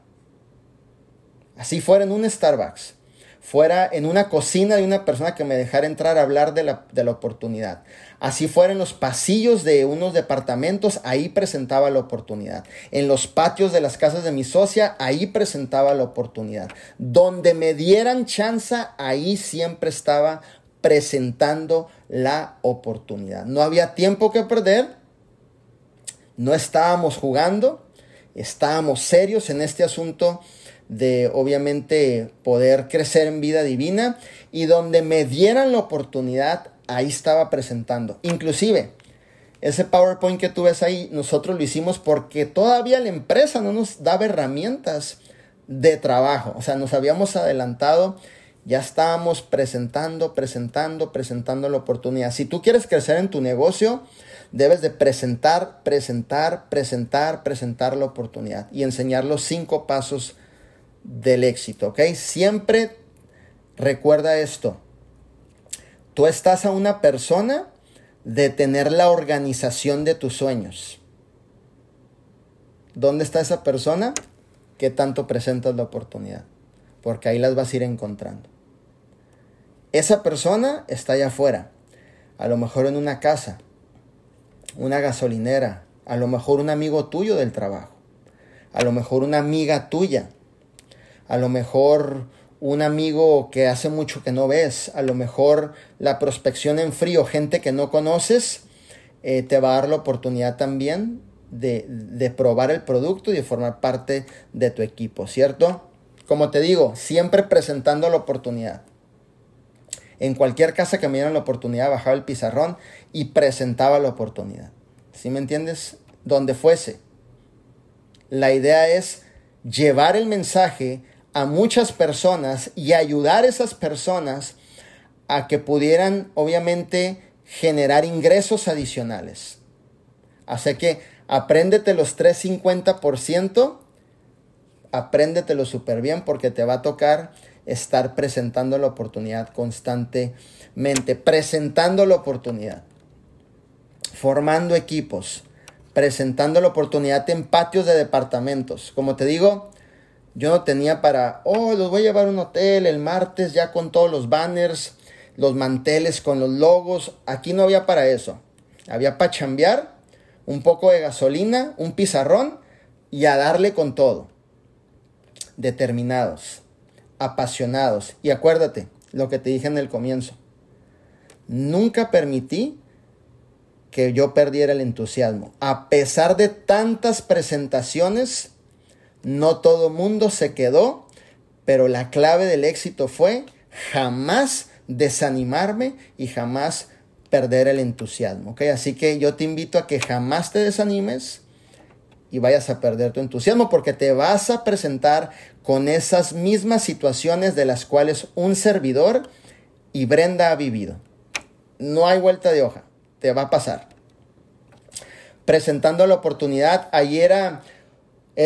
Así fuera en un Starbucks fuera en una cocina de una persona que me dejara entrar a hablar de la, de la, oportunidad. Así fuera en los pasillos de unos departamentos, ahí presentaba la oportunidad. En los patios de las casas de mi socia, ahí presentaba la oportunidad. Donde me dieran chance, ahí siempre estaba presentando la oportunidad. No había tiempo que perder, no estábamos jugando, estábamos serios en este asunto de obviamente poder crecer en vida divina y donde me dieran la oportunidad, ahí estaba presentando. Inclusive, ese PowerPoint que tú ves ahí, nosotros lo hicimos porque todavía la empresa no nos daba herramientas de trabajo. O sea, nos habíamos adelantado, ya estábamos presentando, presentando, presentando la oportunidad. Si tú quieres crecer en tu negocio, debes de presentar, presentar, presentar, presentar la oportunidad y enseñar los cinco pasos del éxito, ¿ok? Siempre recuerda esto. Tú estás a una persona de tener la organización de tus sueños. ¿Dónde está esa persona? ¿Qué tanto presentas la oportunidad? Porque ahí las vas a ir encontrando. Esa persona está allá afuera, a lo mejor en una casa, una gasolinera, a lo mejor un amigo tuyo del trabajo, a lo mejor una amiga tuya, a lo mejor un amigo que hace mucho que no ves, a lo mejor la prospección en frío, gente que no conoces, eh, te va a dar la oportunidad también de, de probar el producto y de formar parte de tu equipo, ¿cierto? Como te digo, siempre presentando la oportunidad. En cualquier casa que me dieran la oportunidad, bajaba el pizarrón y presentaba la oportunidad. ¿Sí me entiendes? Donde fuese. La idea es llevar el mensaje a muchas personas y ayudar a esas personas a que pudieran, obviamente, generar ingresos adicionales. Así que apréndete los 350%, apréndetelo súper bien porque te va a tocar estar presentando la oportunidad constantemente, presentando la oportunidad, formando equipos, presentando la oportunidad en patios de departamentos. Como te digo, yo no tenía para, oh, los voy a llevar a un hotel el martes ya con todos los banners, los manteles con los logos. Aquí no había para eso. Había para chambear, un poco de gasolina, un pizarrón y a darle con todo. Determinados, apasionados. Y acuérdate lo que te dije en el comienzo. Nunca permití que yo perdiera el entusiasmo. A pesar de tantas presentaciones, no todo mundo se quedó, pero la clave del éxito fue jamás desanimarme y jamás perder el entusiasmo. Así que yo te invito a que jamás te desanimes y vayas a perder tu entusiasmo porque te vas a presentar con esas mismas situaciones de las cuales un servidor y Brenda ha vivido. No hay vuelta de hoja, te va a pasar. Presentando la oportunidad, ayer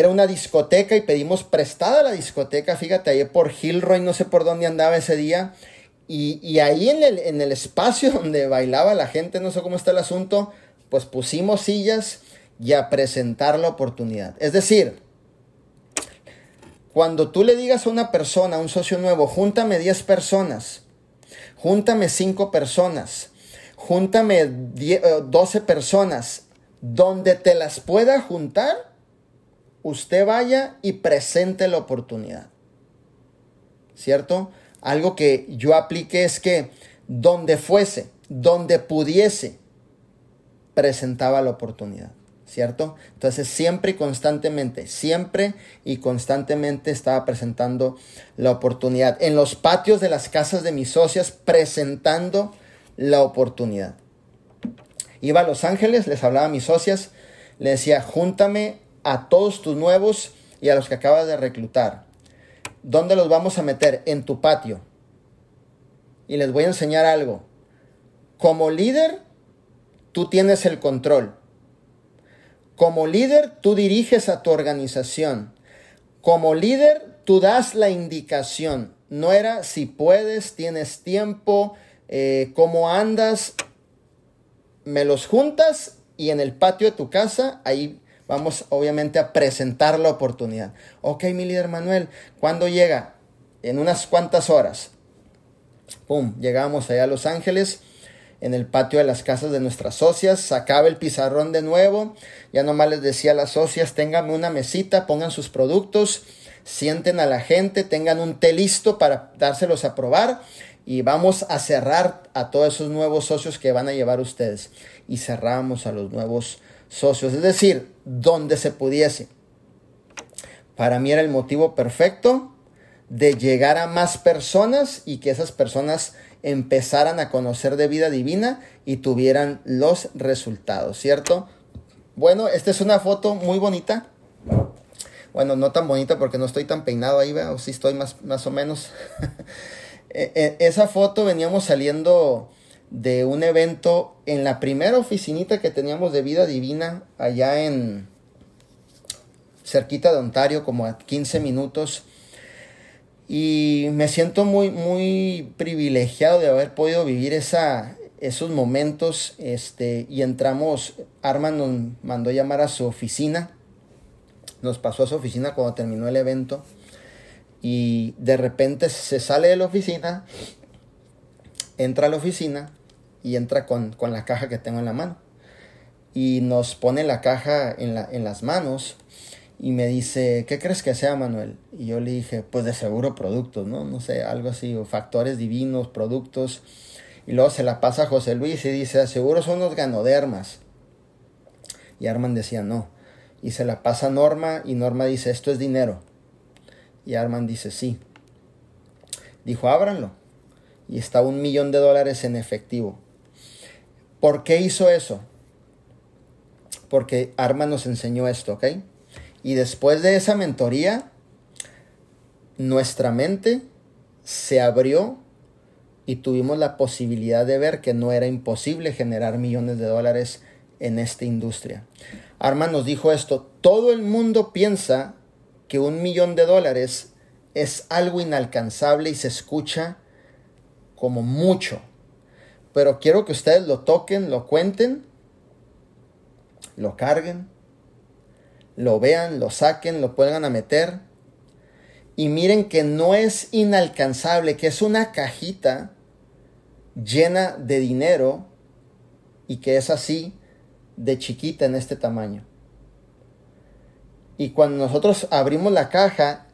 una discoteca y pedimos prestada la discoteca, fíjate, ahí por Gilroy, no sé por dónde andaba ese día. Y, ahí en el, en el espacio donde bailaba la gente, no sé cómo está el asunto, pues pusimos sillas y a presentar la oportunidad. Es decir, cuando tú le digas a una persona, a un socio nuevo, júntame 10 personas, júntame 5 personas, júntame 12 eh, personas, donde te las pueda juntar, usted vaya y presente la oportunidad. ¿Cierto? Algo que yo apliqué es que donde fuese, donde pudiese, presentaba la oportunidad. ¿Cierto? Entonces siempre y constantemente, siempre y constantemente estaba presentando la oportunidad. En los patios de las casas de mis socias, presentando la oportunidad. Iba a Los Ángeles, les hablaba a mis socias, le decía, júntame a todos tus nuevos y a los que acabas de reclutar. ¿Dónde los vamos a meter? En tu patio. Y les voy a enseñar algo. Como líder, tú tienes el control. Como líder, tú diriges a tu organización. Como líder, tú das la indicación. No era si puedes, tienes tiempo, eh, cómo andas. Me los juntas y en el patio de tu casa, ahí Vamos obviamente a presentar la oportunidad. Ok, mi líder Manuel, ¿cuándo llega? En unas cuantas horas. Pum, llegamos allá a Los Ángeles, en el patio de las casas de nuestras socias, sacaba el pizarrón de nuevo, ya nomás les decía a las socias, ténganme una mesita, pongan sus productos, sienten a la gente, tengan un té listo para dárselos a probar y vamos a cerrar a todos esos nuevos socios que van a llevar ustedes. Y cerramos a los nuevos socios, es decir, donde se pudiese. Para mí era el motivo perfecto de llegar a más personas y que esas personas empezaran a conocer de vida divina y tuvieran los resultados, ¿cierto? Bueno, esta es una foto muy bonita. Bueno, no tan bonita porque no estoy tan peinado ahí, veo, sí estoy más, más o menos. E, e, esa foto veníamos saliendo de un evento en la primera oficinita que teníamos de vida divina allá en cerquita de Ontario, como a 15 minutos. Y me siento muy, muy privilegiado de haber podido vivir esa, esos momentos. Este, y entramos, Arman nos mandó llamar a su oficina. Nos pasó a su oficina cuando terminó el evento. Y de repente se sale de la oficina, entra a la oficina y entra con, la caja que tengo en la mano. Y nos pone la caja en, la, en las manos y me dice, ¿qué crees que sea, Manuel? Y yo le dije, pues de seguro productos, ¿no? No sé, algo así, o factores divinos, productos. Y luego se la pasa a José Luis y dice, seguro son los ganodermas. Y Arman decía, no. Y se la pasa a Norma y Norma dice, esto es dinero. Y Arman dice, sí. Dijo, ábranlo. Y está un millón de dólares en efectivo. ¿Por qué hizo eso? Porque Arman nos enseñó esto, ¿ok? Y después de esa mentoría, nuestra mente se abrió y tuvimos la posibilidad de ver que no era imposible generar millones de dólares en esta industria. Arman nos dijo esto, todo el mundo piensa que un millón de dólares es algo inalcanzable y se escucha como mucho pero quiero que ustedes lo toquen, lo cuenten, lo carguen, lo vean, lo saquen, lo puedan a meter. Y miren que no es inalcanzable, que es una cajita llena de dinero y que es así de chiquita en este tamaño. Y cuando nosotros abrimos la caja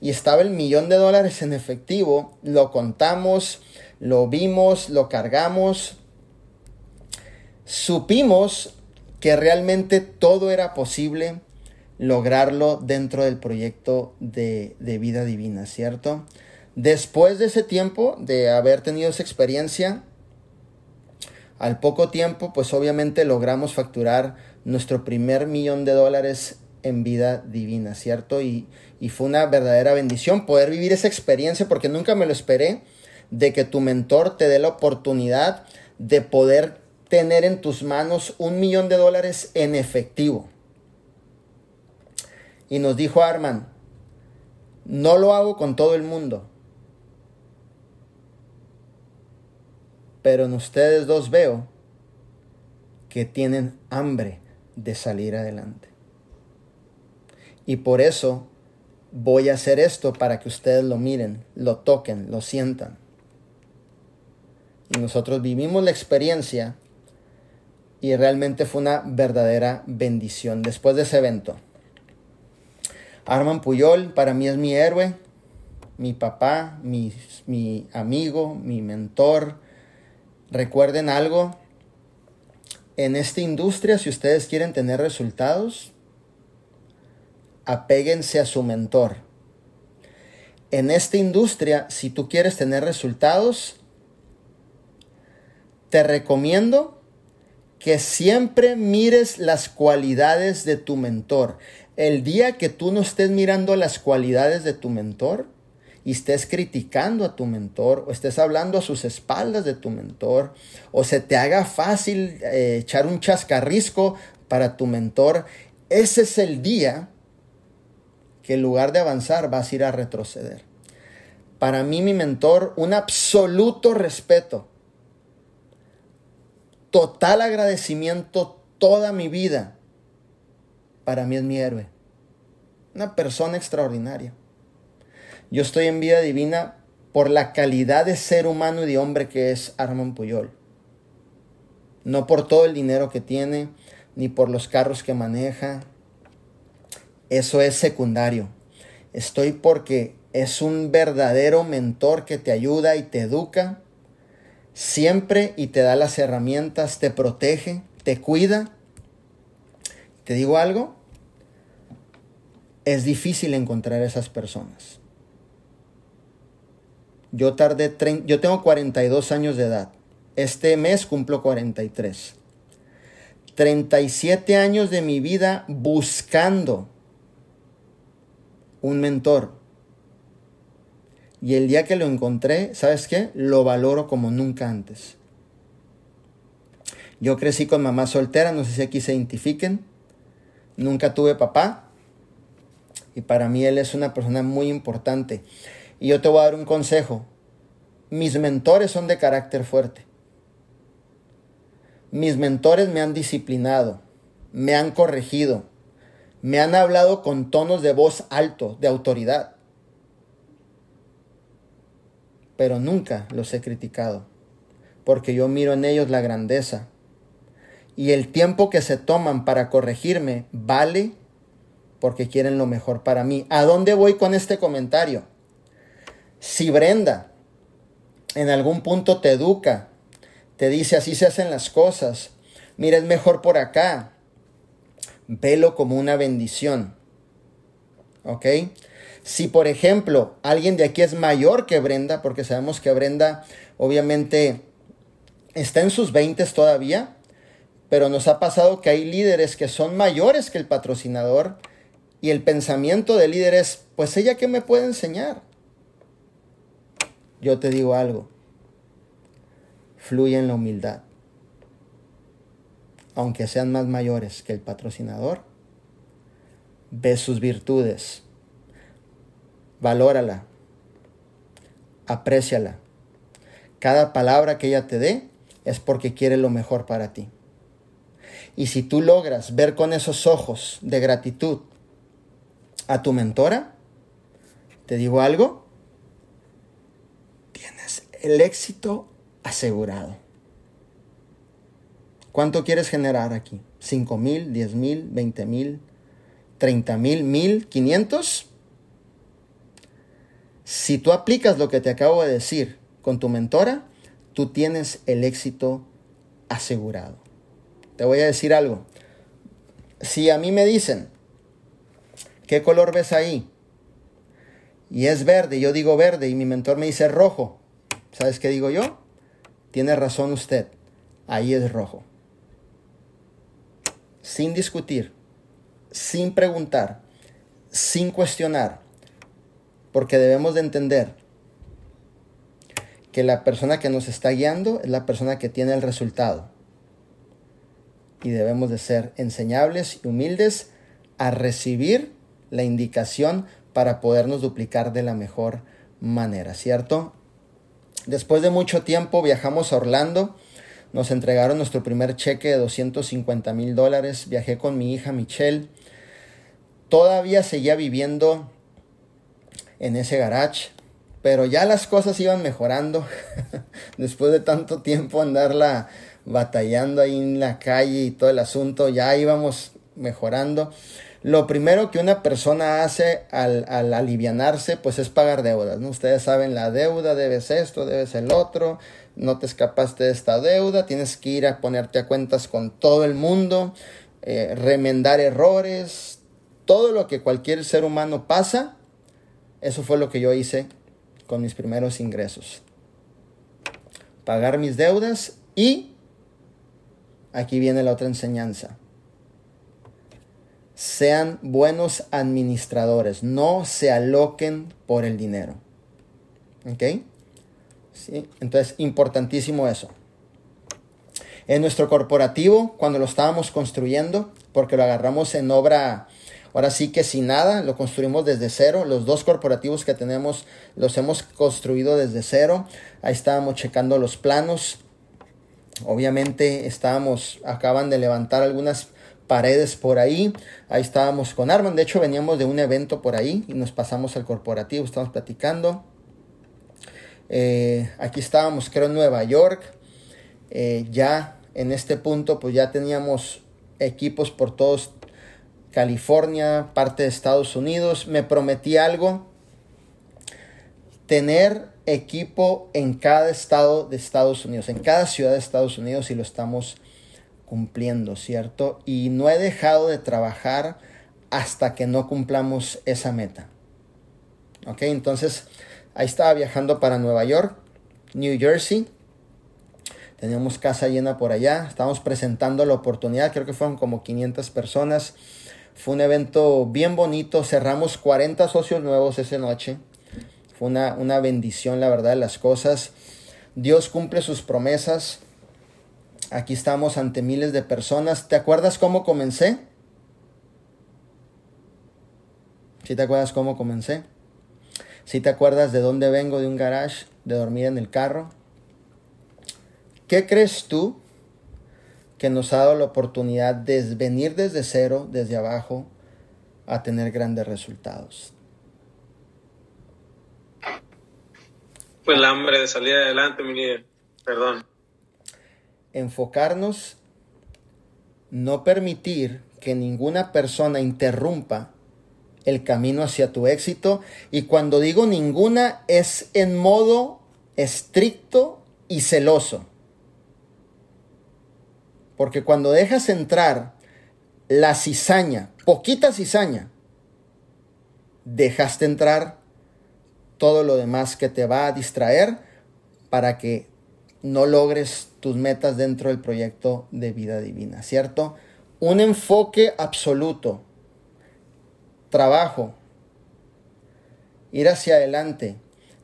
y estaba el millón de dólares en efectivo, lo contamos, lo vimos, lo cargamos, supimos que realmente todo era posible lograrlo dentro del proyecto de, vida divina, ¿cierto? Después de ese tiempo, de haber tenido esa experiencia, al poco tiempo, pues obviamente logramos facturar nuestro primer millón de dólares en vida divina, ¿cierto? Y, y fue una verdadera bendición poder vivir esa experiencia porque nunca me lo esperé de que tu mentor te dé la oportunidad de poder tener en tus manos un millón de dólares en efectivo. Y nos dijo Arman, no lo hago con todo el mundo, pero en ustedes dos veo que tienen hambre de salir adelante. Y por eso voy a hacer esto para que ustedes lo miren, lo toquen, lo sientan. Nosotros vivimos la experiencia y realmente fue una verdadera bendición después de ese evento. Arman Puyol para mí es mi héroe, mi papá, mi, mi amigo, mi mentor. Recuerden algo, en esta industria si ustedes quieren tener resultados, apéguense a su mentor. En esta industria, si tú quieres tener resultados, te recomiendo que siempre mires las cualidades de tu mentor. El día que tú no estés mirando las cualidades de tu mentor y estés criticando a tu mentor o estés hablando a sus espaldas de tu mentor o se te haga fácil eh, echar un chascarrisco para tu mentor, ese es el día que en lugar de avanzar vas a ir a retroceder. Para mí mi mentor, un absoluto respeto total agradecimiento toda mi vida. Para mí es mi héroe. Una persona extraordinaria. Yo estoy en vida divina por la calidad de ser humano y de hombre que es Armand Puyol. No por todo el dinero que tiene, ni por los carros que maneja. Eso es secundario. Estoy porque es un verdadero mentor que te ayuda y te educa siempre y te da las herramientas, te protege, te cuida. ¿Te digo algo? Es difícil encontrar esas personas. Yo tardé, yo tengo 42 años de edad. Este mes cumplo 43. 37 años de mi vida buscando un mentor, y el día que lo encontré, ¿sabes qué? Lo valoro como nunca antes. Yo crecí con mamá soltera, no sé si aquí se identifiquen. Nunca tuve papá. Y para mí él es una persona muy importante. Y yo te voy a dar un consejo. Mis mentores son de carácter fuerte. Mis mentores me han disciplinado, me han corregido, me han hablado con tonos de voz alto, de autoridad. Pero nunca los he criticado, porque yo miro en ellos la grandeza. Y el tiempo que se toman para corregirme vale porque quieren lo mejor para mí. ¿A dónde voy con este comentario? Si Brenda en algún punto te educa, te dice así se hacen las cosas, mira es mejor por acá, velo como una bendición. ¿Ok? Si por ejemplo alguien de aquí es mayor que Brenda, porque sabemos que Brenda obviamente está en sus 20 todavía, pero nos ha pasado que hay líderes que son mayores que el patrocinador y el pensamiento del líder es, pues ella qué me puede enseñar. Yo te digo algo, fluye en la humildad. Aunque sean más mayores que el patrocinador, ve sus virtudes, valórala, apréciala. Cada palabra que ella te dé es porque quiere lo mejor para ti. Y si tú logras ver con esos ojos de gratitud a tu mentora, te digo algo, tienes el éxito asegurado. ¿Cuánto quieres generar aquí? ¿5 mil, 10 mil, 20 mil, 30 mil, mil, 500? Si tú aplicas lo que te acabo de decir con tu mentora, tú tienes el éxito asegurado. Te voy a decir algo. Si a mí me dicen, ¿qué color ves ahí? Y es verde, yo digo verde y mi mentor me dice rojo. ¿Sabes qué digo yo? Tiene razón usted, ahí es rojo sin discutir, sin preguntar, sin cuestionar, porque debemos de entender que la persona que nos está guiando es la persona que tiene el resultado. Y debemos de ser enseñables y humildes a recibir la indicación para podernos duplicar de la mejor manera, ¿cierto? Después de mucho tiempo viajamos a Orlando nos entregaron nuestro primer cheque de 250 mil dólares. Viajé con mi hija Michelle. Todavía seguía viviendo en ese garage, pero ya las cosas iban mejorando. Después de tanto tiempo andarla batallando ahí en la calle y todo el asunto, ya íbamos mejorando. Lo primero que una persona hace al, al alivianarse, pues es pagar deudas, ¿no? Ustedes saben, la deuda, debes esto, debes el otro, no te escapaste de esta deuda, tienes que ir a ponerte a cuentas con todo el mundo, eh, remendar errores, todo lo que cualquier ser humano pasa, eso fue lo que yo hice con mis primeros ingresos. Pagar mis deudas y aquí viene la otra enseñanza. Sean buenos administradores, no se aloquen por el dinero. ¿Ok? Entonces, importantísimo eso. En nuestro corporativo, cuando lo estábamos construyendo, porque lo agarramos en obra, ahora sí que sin nada, lo construimos desde cero. Los dos corporativos que tenemos los hemos construido desde cero. Ahí estábamos checando los planos. Obviamente estábamos, acaban de levantar algunas paredes por ahí. Ahí estábamos con Arman. De hecho, veníamos de un evento por ahí y nos pasamos al corporativo. Estamos platicando. Eh, aquí estábamos, creo, en Nueva York. Eh, ya en este punto, pues ya teníamos equipos por todos California, parte de Estados Unidos. Me prometí algo. Tener equipo en cada estado de Estados Unidos, en cada ciudad de Estados Unidos y lo estamos cumpliendo, ¿cierto? Y no he dejado de trabajar hasta que no cumplamos esa meta. ¿Ok? Entonces, Ahí estaba viajando para Nueva York, New Jersey. Teníamos casa llena por allá. Estábamos presentando la oportunidad. Creo que fueron como 500 personas. Fue un evento bien bonito. Cerramos 40 socios nuevos esa noche. Fue una, una bendición, la verdad, de las cosas. Dios cumple sus promesas. Aquí estamos ante miles de personas. ¿Te acuerdas cómo comencé? ¿Sí te acuerdas cómo comencé? ¿Sí te acuerdas de dónde vengo de un garage, de dormir en el carro? ¿Qué crees tú que nos ha dado la oportunidad de venir desde cero, desde abajo, a tener grandes resultados? Pues el hambre de salir adelante, mi líder. Perdón. Enfocarnos, no permitir que ninguna persona interrumpa el camino hacia tu éxito. Y cuando digo ninguna es en modo estricto y celoso. Porque cuando dejas entrar la cizaña, poquita cizaña, dejaste entrar todo lo demás que te va a distraer para que no logres tus metas dentro del proyecto de vida divina, ¿cierto? Un enfoque absoluto, trabajo, ir hacia adelante,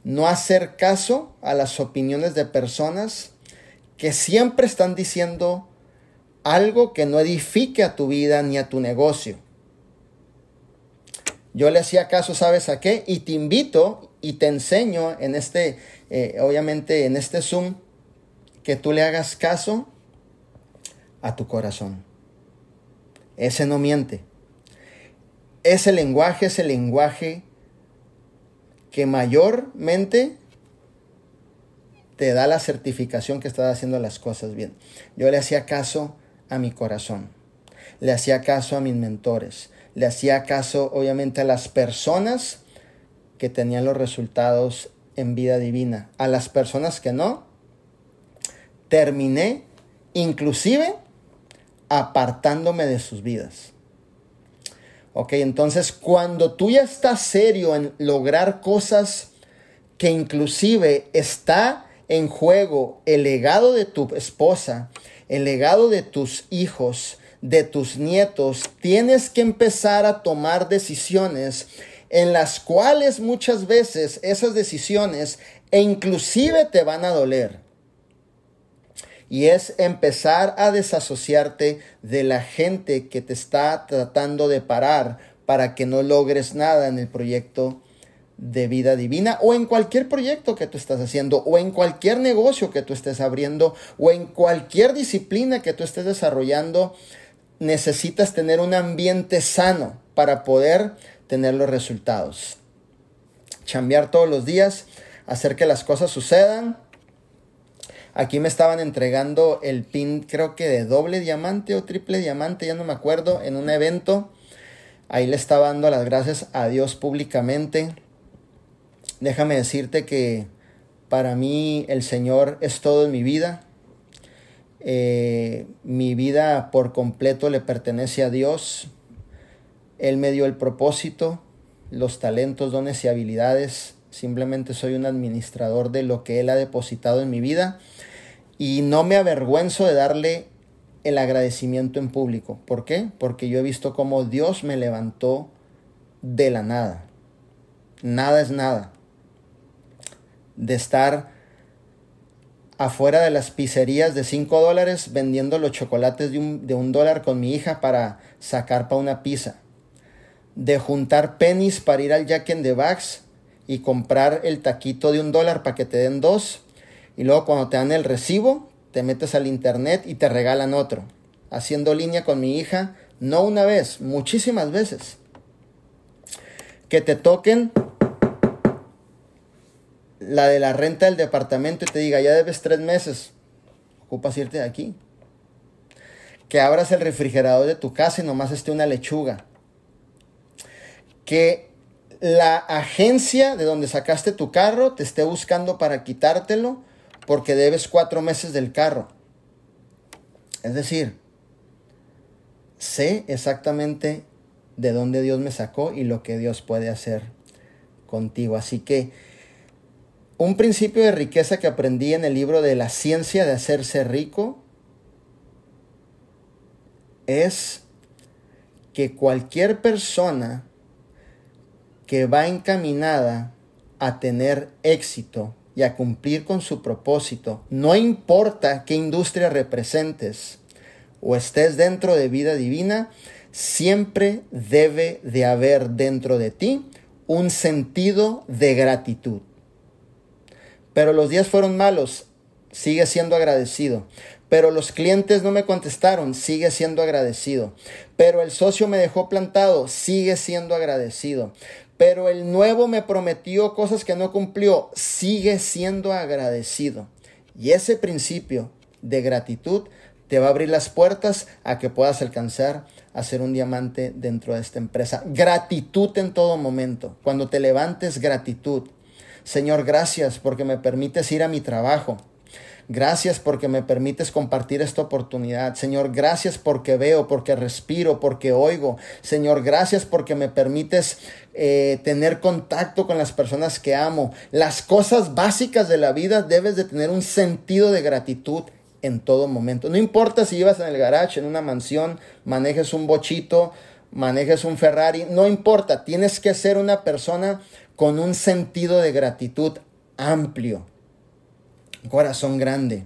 no hacer caso a las opiniones de personas que siempre están diciendo algo que no edifique a tu vida ni a tu negocio. Yo le hacía caso, ¿sabes a qué? Y te invito y te enseño en este, eh, obviamente en este Zoom, que tú le hagas caso a tu corazón. Ese no miente. Ese lenguaje es el lenguaje que mayormente te da la certificación que estás haciendo las cosas bien. Yo le hacía caso a mi corazón, le hacía caso a mis mentores, le hacía caso obviamente a las personas que tenían los resultados en vida divina. A las personas que no, terminé inclusive apartándome de sus vidas. Ok, entonces cuando tú ya estás serio en lograr cosas que inclusive está en juego el legado de tu esposa, el legado de tus hijos, de tus nietos, tienes que empezar a tomar decisiones en las cuales muchas veces esas decisiones e inclusive te van a doler. Y es empezar a desasociarte de la gente que te está tratando de parar para que no logres nada en el proyecto de vida divina o en cualquier proyecto que tú estás haciendo o en cualquier negocio que tú estés abriendo o en cualquier disciplina que tú estés desarrollando necesitas tener un ambiente sano para poder tener los resultados. Chambear todos los días, hacer que las cosas sucedan. Aquí me estaban entregando el pin, creo que de doble diamante o triple diamante, ya no me acuerdo, en un evento. Ahí le estaba dando las gracias a Dios públicamente. Déjame decirte que para mí el Señor es todo en mi vida. Eh, mi vida por completo le pertenece a Dios. Él me dio el propósito, los talentos, dones y habilidades. Simplemente soy un administrador de lo que Él ha depositado en mi vida. Y no me avergüenzo de darle el agradecimiento en público. ¿Por qué? Porque yo he visto cómo Dios me levantó de la nada. Nada es nada. De estar afuera de las pizzerías de 5 dólares vendiendo los chocolates de un, de un dólar con mi hija para sacar para una pizza. De juntar pennies para ir al Jack in the Box y comprar el taquito de un dólar para que te den dos. Y luego cuando te dan el recibo, te metes al internet y te regalan otro. Haciendo línea con mi hija, no una vez, muchísimas veces. Que te toquen la de la renta del departamento y te diga, ya debes tres meses, ocupas irte de aquí. Que abras el refrigerador de tu casa y nomás esté una lechuga. Que la agencia de donde sacaste tu carro te esté buscando para quitártelo porque debes cuatro meses del carro. Es decir, sé exactamente de dónde Dios me sacó y lo que Dios puede hacer contigo. Así que un principio de riqueza que aprendí en el libro de la ciencia de hacerse rico es que cualquier persona que va encaminada a tener éxito y a cumplir con su propósito, no importa qué industria representes o estés dentro de vida divina, siempre debe de haber dentro de ti un sentido de gratitud. Pero los días fueron malos, sigue siendo agradecido. Pero los clientes no me contestaron, sigue siendo agradecido. Pero el socio me dejó plantado, sigue siendo agradecido. Pero el nuevo me prometió cosas que no cumplió, sigue siendo agradecido. Y ese principio de gratitud te va a abrir las puertas a que puedas alcanzar a ser un diamante dentro de esta empresa. Gratitud en todo momento. Cuando te levantes, gratitud. Señor, gracias porque me permites ir a mi trabajo. Gracias porque me permites compartir esta oportunidad. Señor, gracias porque veo, porque respiro, porque oigo. Señor, gracias porque me permites eh, tener contacto con las personas que amo. Las cosas básicas de la vida debes de tener un sentido de gratitud en todo momento. No importa si ibas en el garage, en una mansión, manejes un bochito, manejes un Ferrari, no importa, tienes que ser una persona con un sentido de gratitud amplio, un corazón grande,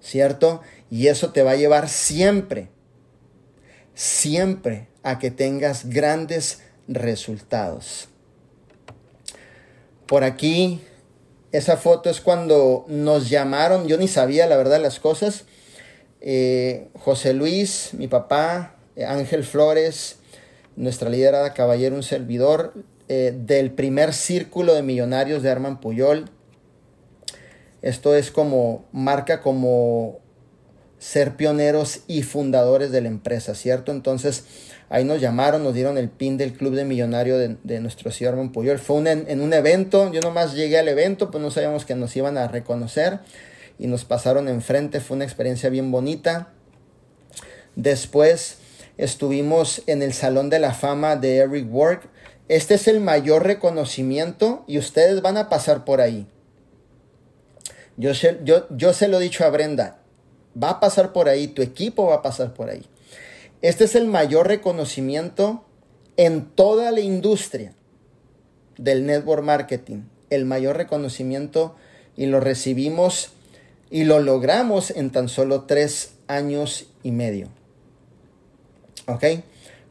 ¿cierto? Y eso te va a llevar siempre, siempre a que tengas grandes resultados. Por aquí esa foto es cuando nos llamaron, yo ni sabía la verdad las cosas. Eh, José Luis, mi papá, Ángel Flores, nuestra liderada caballero, un servidor eh, del primer círculo de millonarios de Arman Puyol. Esto es como marca como ser pioneros y fundadores de la empresa, ¿cierto? Entonces, Ahí nos llamaron, nos dieron el pin del club de millonario de, nuestro señor Monpuyol. Fue en un evento, yo nomás llegué al evento, pues no sabíamos que nos iban a reconocer y nos pasaron enfrente, fue una experiencia bien bonita. Después estuvimos en el Salón de la Fama de Eric Work. Este es el mayor reconocimiento y ustedes van a pasar por ahí. Yo, se lo he dicho a Brenda, va a pasar por ahí, tu equipo va a pasar por ahí. Este es el mayor reconocimiento en toda la industria del network marketing. El mayor reconocimiento y lo recibimos y lo logramos en tan solo tres años y medio. ¿Ok?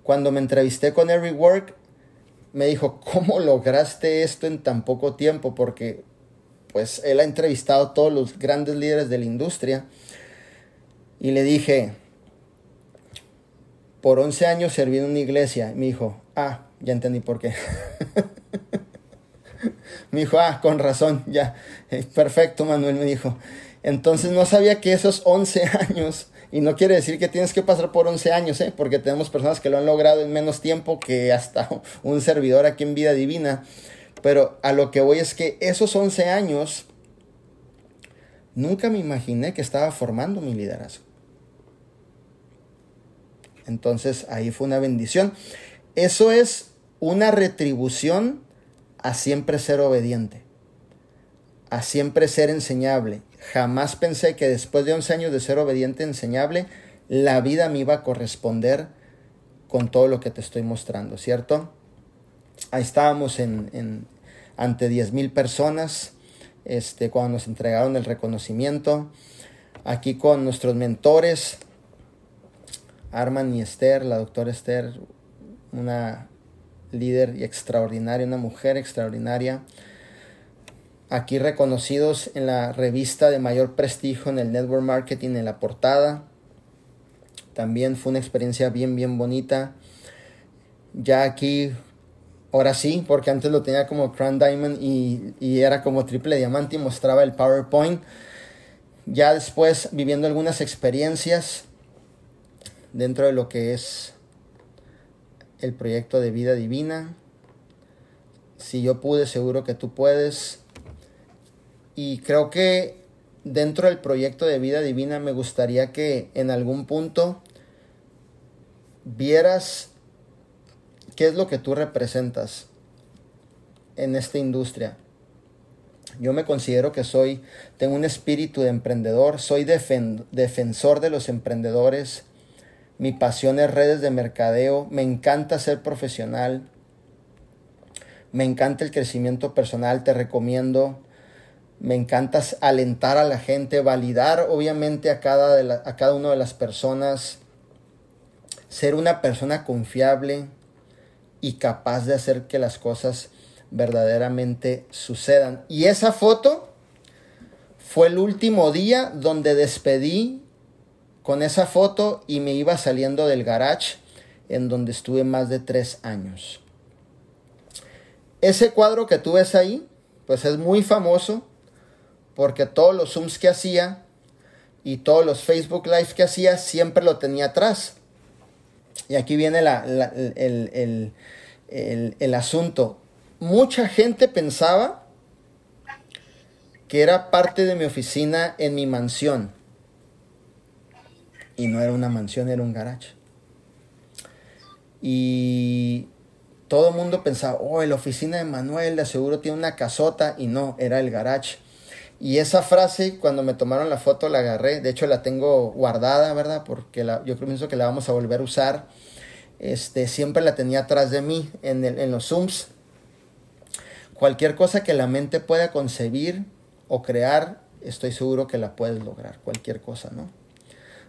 Cuando me entrevisté con Eric Work, me dijo, ¿cómo lograste esto en tan poco tiempo? Porque pues él ha entrevistado a todos los grandes líderes de la industria. Y le dije, por 11 años serví en una iglesia. Me dijo, ah, ya entendí por qué. me dijo, ah, con razón, ya. Eh, perfecto, Manuel, me dijo. Entonces no sabía que esos 11 años, y no quiere decir que tienes que pasar por 11 años, ¿eh? porque tenemos personas que lo han logrado en menos tiempo que hasta un servidor aquí en Vida Divina. Pero a lo que voy es que esos 11 años, nunca me imaginé que estaba formando mi liderazgo. Entonces ahí fue una bendición. Eso es una retribución a siempre ser obediente, a siempre ser enseñable. Jamás pensé que después de 11 años de ser obediente, enseñable, la vida me iba a corresponder con todo lo que te estoy mostrando, ¿cierto? Ahí estábamos en, ante 10 mil personas este, cuando nos entregaron el reconocimiento. Aquí con nuestros mentores, Arman y Esther, la doctora Esther, una líder extraordinaria, una mujer extraordinaria. Aquí reconocidos en la revista de mayor prestigio en el network marketing en la portada. También fue una experiencia bien, bien bonita. Ya aquí, ahora sí, porque antes lo tenía como Crown Diamond y, y era como triple diamante y mostraba el PowerPoint. Ya después viviendo algunas experiencias dentro de lo que es el proyecto de vida divina. Si yo pude, seguro que tú puedes. Y creo que dentro del proyecto de vida divina me gustaría que en algún punto vieras qué es lo que tú representas en esta industria. Yo me considero que soy, tengo un espíritu de emprendedor, soy defensor de los emprendedores, mi pasión es redes de mercadeo. Me encanta ser profesional. Me encanta el crecimiento personal. Te recomiendo Me encanta alentar a la gente, validar obviamente a cada, de a cada una de las personas, ser una persona confiable y capaz de hacer que las cosas verdaderamente sucedan. Y esa foto fue el último día donde despedí con esa foto y me iba saliendo del garage en donde estuve más de tres años. Ese cuadro que tú ves ahí, pues es muy famoso porque todos los Zooms que hacía y todos los Facebook Live que hacía siempre lo tenía atrás. Y aquí viene el, el asunto. Mucha gente pensaba que era parte de mi oficina en mi mansión. Y no era una mansión, era un garage. Y todo el mundo pensaba, oh, la oficina de Manuel de seguro tiene una casota. Y no, era el garage. Y esa frase, cuando me tomaron la foto, la agarré. De hecho, la tengo guardada, ¿verdad? Porque la, yo pienso que la vamos a volver a usar. Este, siempre la tenía atrás de mí en, en los Zooms. Cualquier cosa que la mente pueda concebir o crear, estoy seguro que la puedes lograr. Cualquier cosa, ¿no?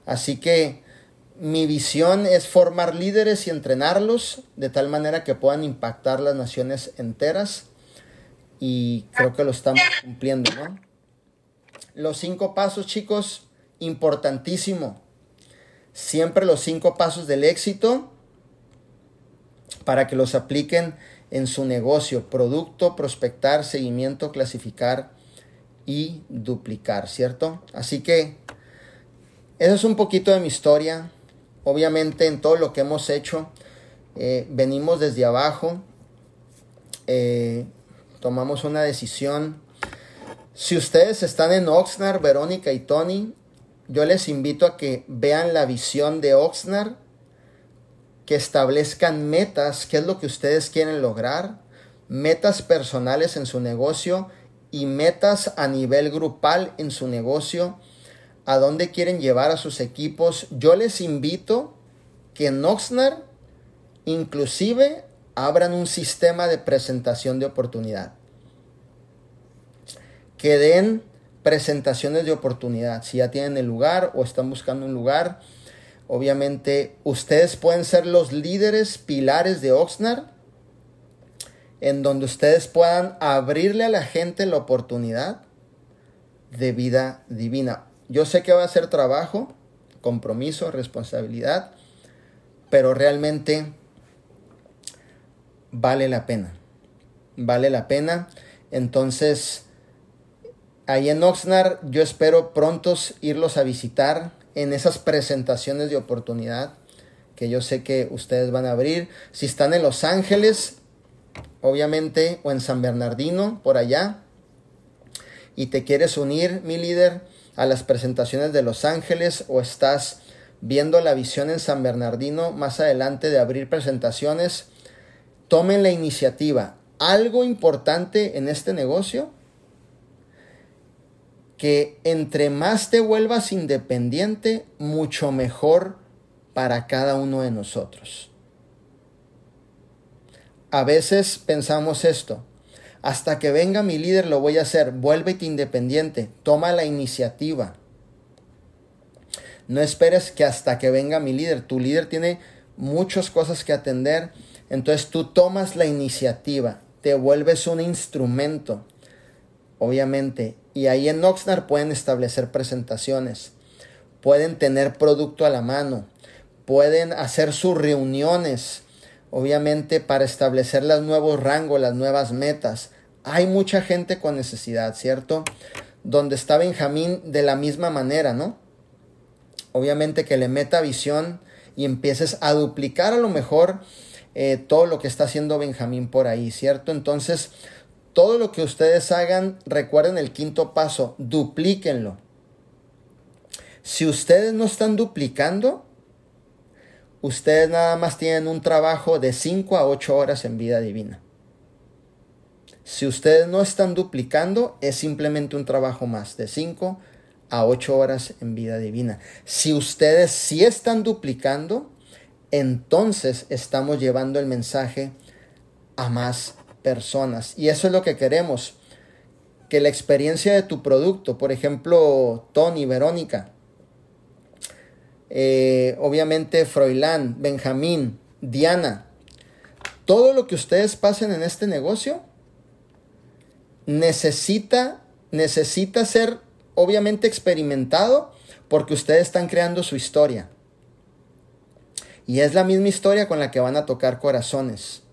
Así que mi visión es formar líderes y entrenarlos de tal manera que puedan impactar las naciones enteras. Y creo que lo estamos cumpliendo, ¿no? Los cinco pasos, chicos, importantísimo. Siempre los cinco pasos del éxito para que los apliquen en su negocio, producto, prospectar, seguimiento, clasificar y duplicar, ¿cierto? Así que eso es un poquito de mi historia. Obviamente en todo lo que hemos hecho, eh, venimos desde abajo, eh, tomamos una decisión si ustedes están en Oxnard, Verónica y Tony, yo les invito a que vean la visión de Oxnard, que establezcan metas, qué es lo que ustedes quieren lograr, metas personales en su negocio y metas a nivel grupal en su negocio, a dónde quieren llevar a sus equipos. Yo les invito que en Oxnard inclusive abran un sistema de presentación de oportunidad que den presentaciones de oportunidad. Si ya tienen el lugar o están buscando un lugar, obviamente ustedes pueden ser los líderes pilares de Oxnard, en donde ustedes puedan abrirle a la gente la oportunidad de vida divina. Yo sé que va a ser trabajo, compromiso, responsabilidad, pero realmente vale la pena. Vale la pena. Entonces, ahí en Oxnard yo espero prontos irlos a visitar en esas presentaciones de oportunidad que yo sé que ustedes van a abrir. Si están en Los Ángeles, obviamente, o en San Bernardino, por allá, y te quieres unir, mi líder, a las presentaciones de Los Ángeles, o estás viendo la visión en San Bernardino más adelante de abrir presentaciones, tomen la iniciativa. Algo importante en este negocio que entre más te vuelvas independiente, mucho mejor para cada uno de nosotros. A veces pensamos esto, hasta que venga mi líder lo voy a hacer, vuélvete independiente, toma la iniciativa. No esperes que hasta que venga mi líder, tu líder tiene muchas cosas que atender, entonces tú tomas la iniciativa, te vuelves un instrumento. Obviamente, y ahí en Oxnard pueden establecer presentaciones, pueden tener producto a la mano, pueden hacer sus reuniones, obviamente para establecer los nuevos rangos, las nuevas metas. Hay mucha gente con necesidad, ¿cierto? Donde está Benjamín de la misma manera, ¿no? Obviamente que le meta visión y empieces a duplicar a lo mejor eh, todo lo que está haciendo Benjamín por ahí, ¿cierto? Entonces, todo lo que ustedes hagan, recuerden el quinto paso, duplíquenlo. Si ustedes no están duplicando, ustedes nada más tienen un trabajo de 5 a 8 horas en vida divina. Si ustedes no están duplicando, es simplemente un trabajo más de 5 a 8 horas en vida divina. Si ustedes sí están duplicando, entonces estamos llevando el mensaje a más personas. Y eso es lo que queremos, que la experiencia de tu producto, por ejemplo, Tony, Verónica, eh, obviamente Froilán, Benjamín, Diana, todo lo que ustedes pasen en este negocio necesita, necesita ser obviamente experimentado porque ustedes están creando su historia. Y es la misma historia con la que van a tocar corazones.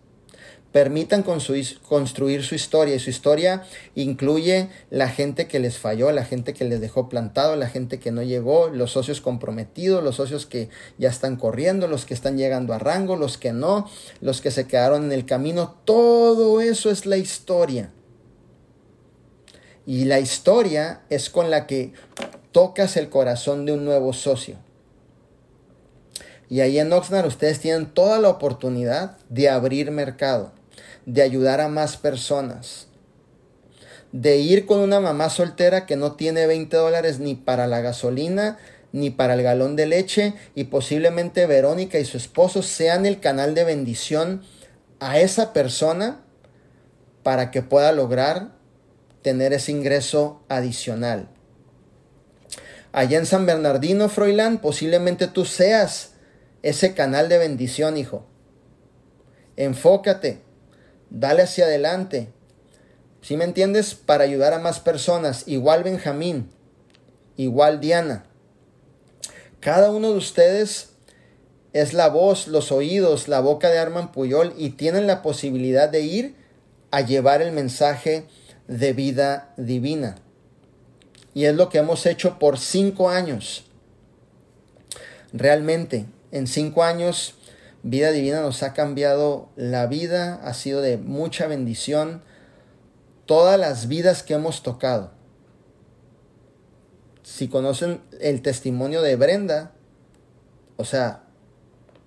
Permitan construir su historia y su historia incluye la gente que les falló, la gente que les dejó plantado, la gente que no llegó, los socios comprometidos, los socios que ya están corriendo, los que están llegando a rango, los que no, los que se quedaron en el camino. Todo eso es la historia. Y la historia es con la que tocas el corazón de un nuevo socio. Y ahí en Oxnard ustedes tienen toda la oportunidad de abrir mercado de ayudar a más personas, de ir con una mamá soltera que no tiene 20 dólares ni para la gasolina, ni para el galón de leche, y posiblemente Verónica y su esposo sean el canal de bendición a esa persona para que pueda lograr tener ese ingreso adicional. Allá en San Bernardino, Froilán, posiblemente tú seas ese canal de bendición, hijo. Enfócate, dale hacia adelante. Si me entiendes? Para ayudar a más personas. Igual Benjamín, igual Diana. Cada uno de ustedes es la voz, los oídos, la boca de Arman Puyol y tienen la posibilidad de ir a llevar el mensaje de vida divina. Y es lo que hemos hecho por cinco años. Realmente, en cinco años Vida Divina nos ha cambiado la vida, ha sido de mucha bendición. Todas las vidas que hemos tocado. Si conocen el testimonio de Brenda, o sea,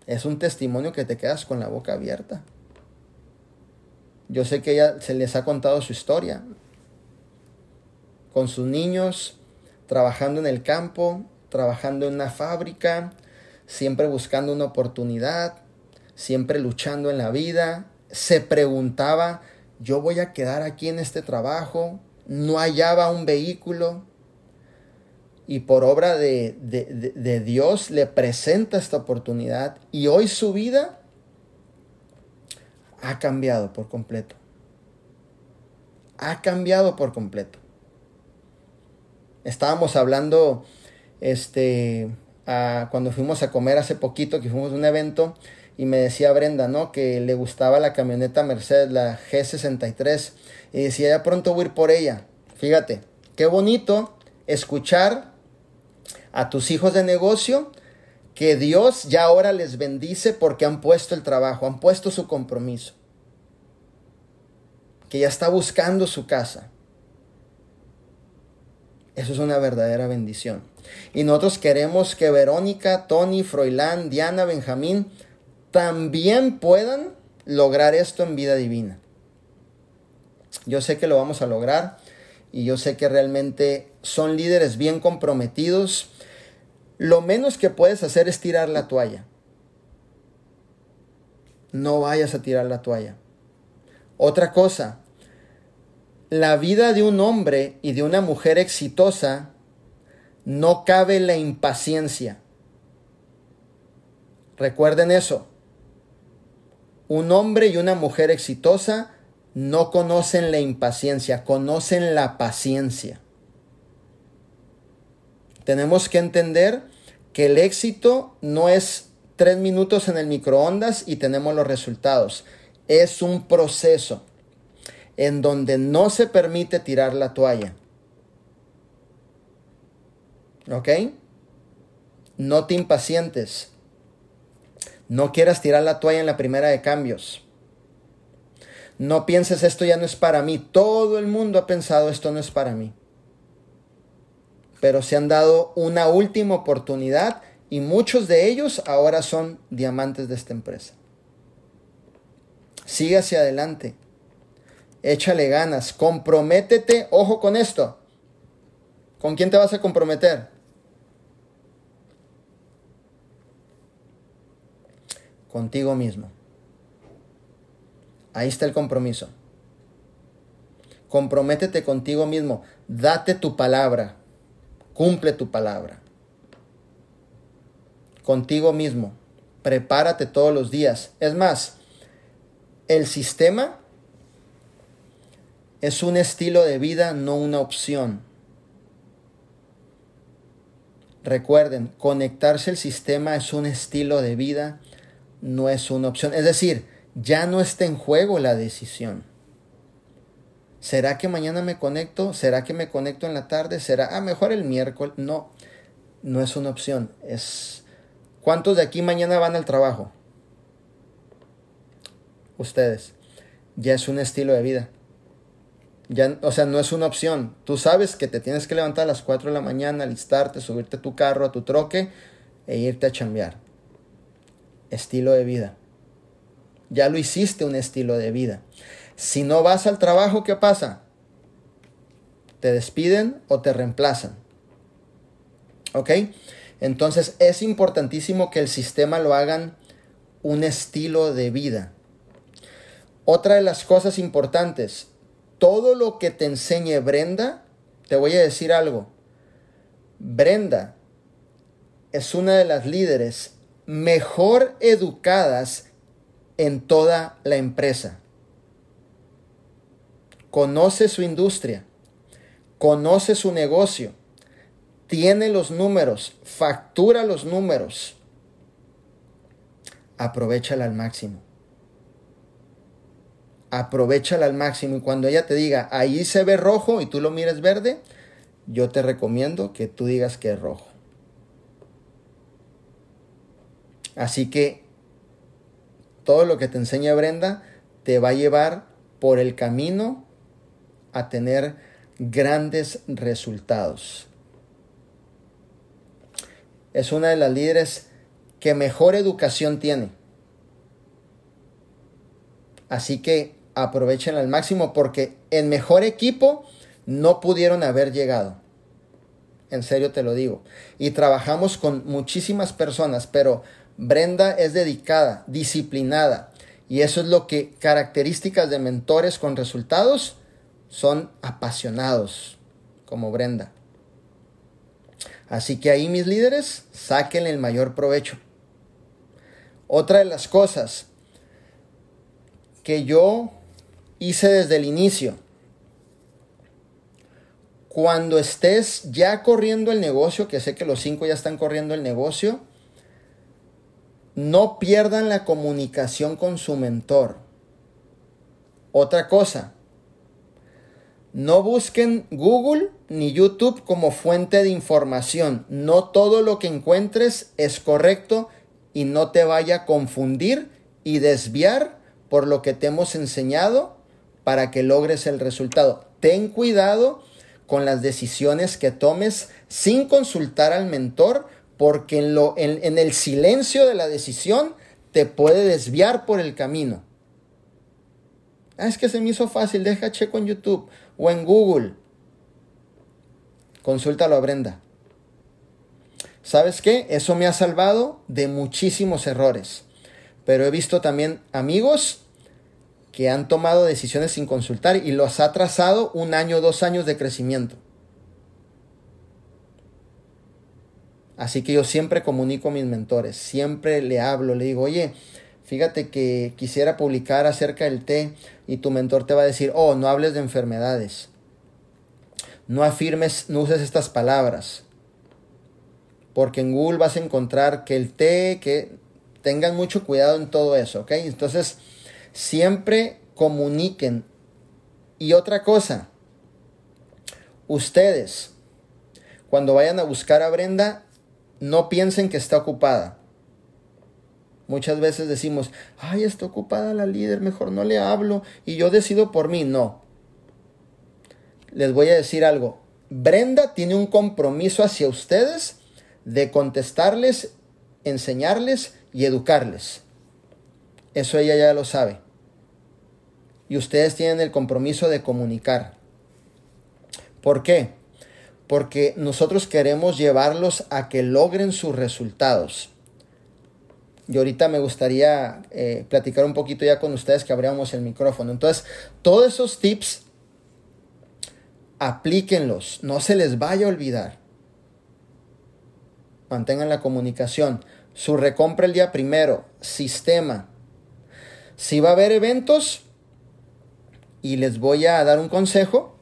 es un testimonio que te quedas con la boca abierta. Yo sé que ella se les ha contado su historia. Con sus niños, trabajando en el campo, trabajando en una fábrica, siempre buscando una oportunidad, siempre luchando en la vida, se preguntaba, yo voy a quedar aquí en este trabajo, no hallaba un vehículo y por obra de, de, Dios le presenta esta oportunidad y hoy su vida ha cambiado por completo. Ha cambiado por completo. Estábamos hablando, este, cuando fuimos a comer hace poquito, que fuimos a un evento, y me decía Brenda, ¿no? Que le gustaba la camioneta Mercedes, la G63, y decía, ya pronto voy a ir por ella. Fíjate, qué bonito escuchar a tus hijos de negocio que Dios ya ahora les bendice porque han puesto el trabajo, han puesto su compromiso, que ya está buscando su casa. Eso es una verdadera bendición. Y nosotros queremos que Verónica, Tony, Froilán, Diana, Benjamín también puedan lograr esto en vida divina. Yo sé que lo vamos a lograr y yo sé que realmente son líderes bien comprometidos. Lo menos que puedes hacer es tirar la toalla. No vayas a tirar la toalla. Otra cosa, la vida de un hombre y de una mujer exitosa no cabe la impaciencia. Recuerden eso. Un hombre y una mujer exitosa no conocen la impaciencia, conocen la paciencia. Tenemos que entender que el éxito no es tres minutos en el microondas y tenemos los resultados. Es un proceso en donde no se permite tirar la toalla. ¿Ok? No te impacientes. No quieras tirar la toalla en la primera de cambios. No pienses esto ya no es para mí. Todo el mundo ha pensado esto no es para mí. Pero se han dado una última oportunidad y muchos de ellos ahora son diamantes de esta empresa. Sigue hacia adelante. Échale ganas. Comprométete. Ojo con esto. ¿Con quién te vas a comprometer? Contigo mismo. Ahí está el compromiso. comprométete contigo mismo, date tu palabra, cumple tu palabra. Contigo mismo, prepárate todos los días. Es más, el sistema es un estilo de vida, no una opción. Recuerden, conectarse al sistema es un estilo de vida, no es una opción. Es decir, ya no está en juego la decisión. ¿Será que mañana me conecto? ¿Será que me conecto en la tarde? ¿Será, ah, mejor el miércoles? No, no es una opción. Es, ¿cuántos de aquí mañana van al trabajo? Ustedes. Ya es un estilo de vida. Ya, o sea, no es una opción. Tú sabes que te tienes que levantar a las 4 de la mañana, listarte, subirte a tu carro, a tu troque e irte a chambear. Estilo de vida. Ya lo hiciste un estilo de vida. Si no vas al trabajo, ¿qué pasa? Te despiden o te reemplazan. ¿Ok? Entonces es importantísimo que el sistema lo hagan un estilo de vida. Otra de las cosas importantes, todo lo que te enseñe Brenda, te voy a decir algo. Brenda es una de las líderes mejor educadas en toda la empresa. Conoce su industria, conoce su negocio, tiene los números, factura los números. Aprovechala al máximo aprovechala al máximo y cuando ella te diga, ahí se ve rojo y tú lo mires verde, yo te recomiendo que tú digas que es rojo. Así que todo lo que te enseña Brenda te va a llevar por el camino a tener grandes resultados. Es una de las líderes que mejor educación tiene. Así que aprovechen al máximo porque en mejor equipo no pudieron haber llegado. En serio te lo digo. Y trabajamos con muchísimas personas, pero Brenda es dedicada, disciplinada. Y eso es lo que características de mentores con resultados son apasionados, como Brenda. Así que ahí mis líderes, saquen el mayor provecho. Otra de las cosas que yo hice desde el inicio. Cuando estés ya corriendo el negocio, que sé que los cinco ya están corriendo el negocio, no pierdan la comunicación con su mentor. Otra cosa, no busquen Google ni YouTube como fuente de información. No todo lo que encuentres es correcto y no te vaya a confundir y desviar por lo que te hemos enseñado para que logres el resultado. Ten cuidado con las decisiones que tomes sin consultar al mentor, porque en, lo, en, el silencio de la decisión te puede desviar por el camino. Ah, es que se me hizo fácil, deja checo en YouTube o en Google. Consúltalo a Brenda. ¿Sabes qué? Eso me ha salvado de muchísimos errores. Pero he visto también amigos que han tomado decisiones sin consultar y los ha trazado un año, dos años de crecimiento. Así que yo siempre comunico a mis mentores, siempre le hablo, le digo, oye, fíjate que quisiera publicar acerca del té y tu mentor te va a decir, oh, no hables de enfermedades, no afirmes, no uses estas palabras, porque en Google vas a encontrar que el té, que tengan mucho cuidado en todo eso, ¿ok? Entonces, Siempre comuniquen. Y otra cosa, ustedes, cuando vayan a buscar a Brenda, no piensen que está ocupada. Muchas veces decimos, ay, está ocupada la líder, mejor no le hablo y yo decido por mí. No. Les voy a decir algo. Brenda tiene un compromiso hacia ustedes de contestarles, enseñarles y educarles. Eso ella ya lo sabe y ustedes tienen el compromiso de comunicar. ¿Por qué? Porque nosotros queremos llevarlos a que logren sus resultados. Y ahorita me gustaría eh, platicar un poquito ya con ustedes que abriéramos el micrófono. Entonces, todos esos tips aplíquenlos, no se les vaya a olvidar. Mantengan la comunicación. Su recompra el día primero, sistema. Si va a haber eventos, y les voy a dar un consejo.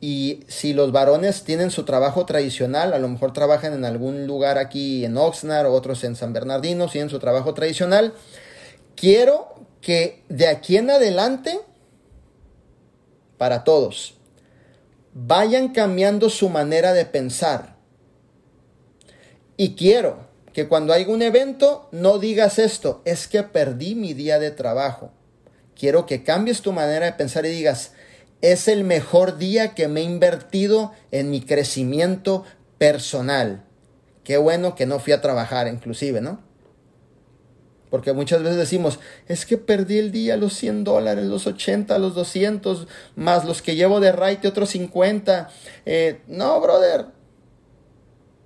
Y si los varones tienen su trabajo tradicional, a lo mejor trabajan en algún lugar aquí en Oxnard, otros en San Bernardino, tienen su trabajo tradicional, quiero que de aquí en adelante, para todos, vayan cambiando su manera de pensar. Y quiero que cuando hay un evento no digas esto, es que perdí mi día de trabajo. Quiero que cambies tu manera de pensar y digas, es el mejor día que me he invertido en mi crecimiento personal. Qué bueno que no fui a trabajar inclusive, ¿no? Porque muchas veces decimos, es que perdí el día, los 100 dólares, los 80, los 200, más los que llevo de right otros 50. Eh, no, brother,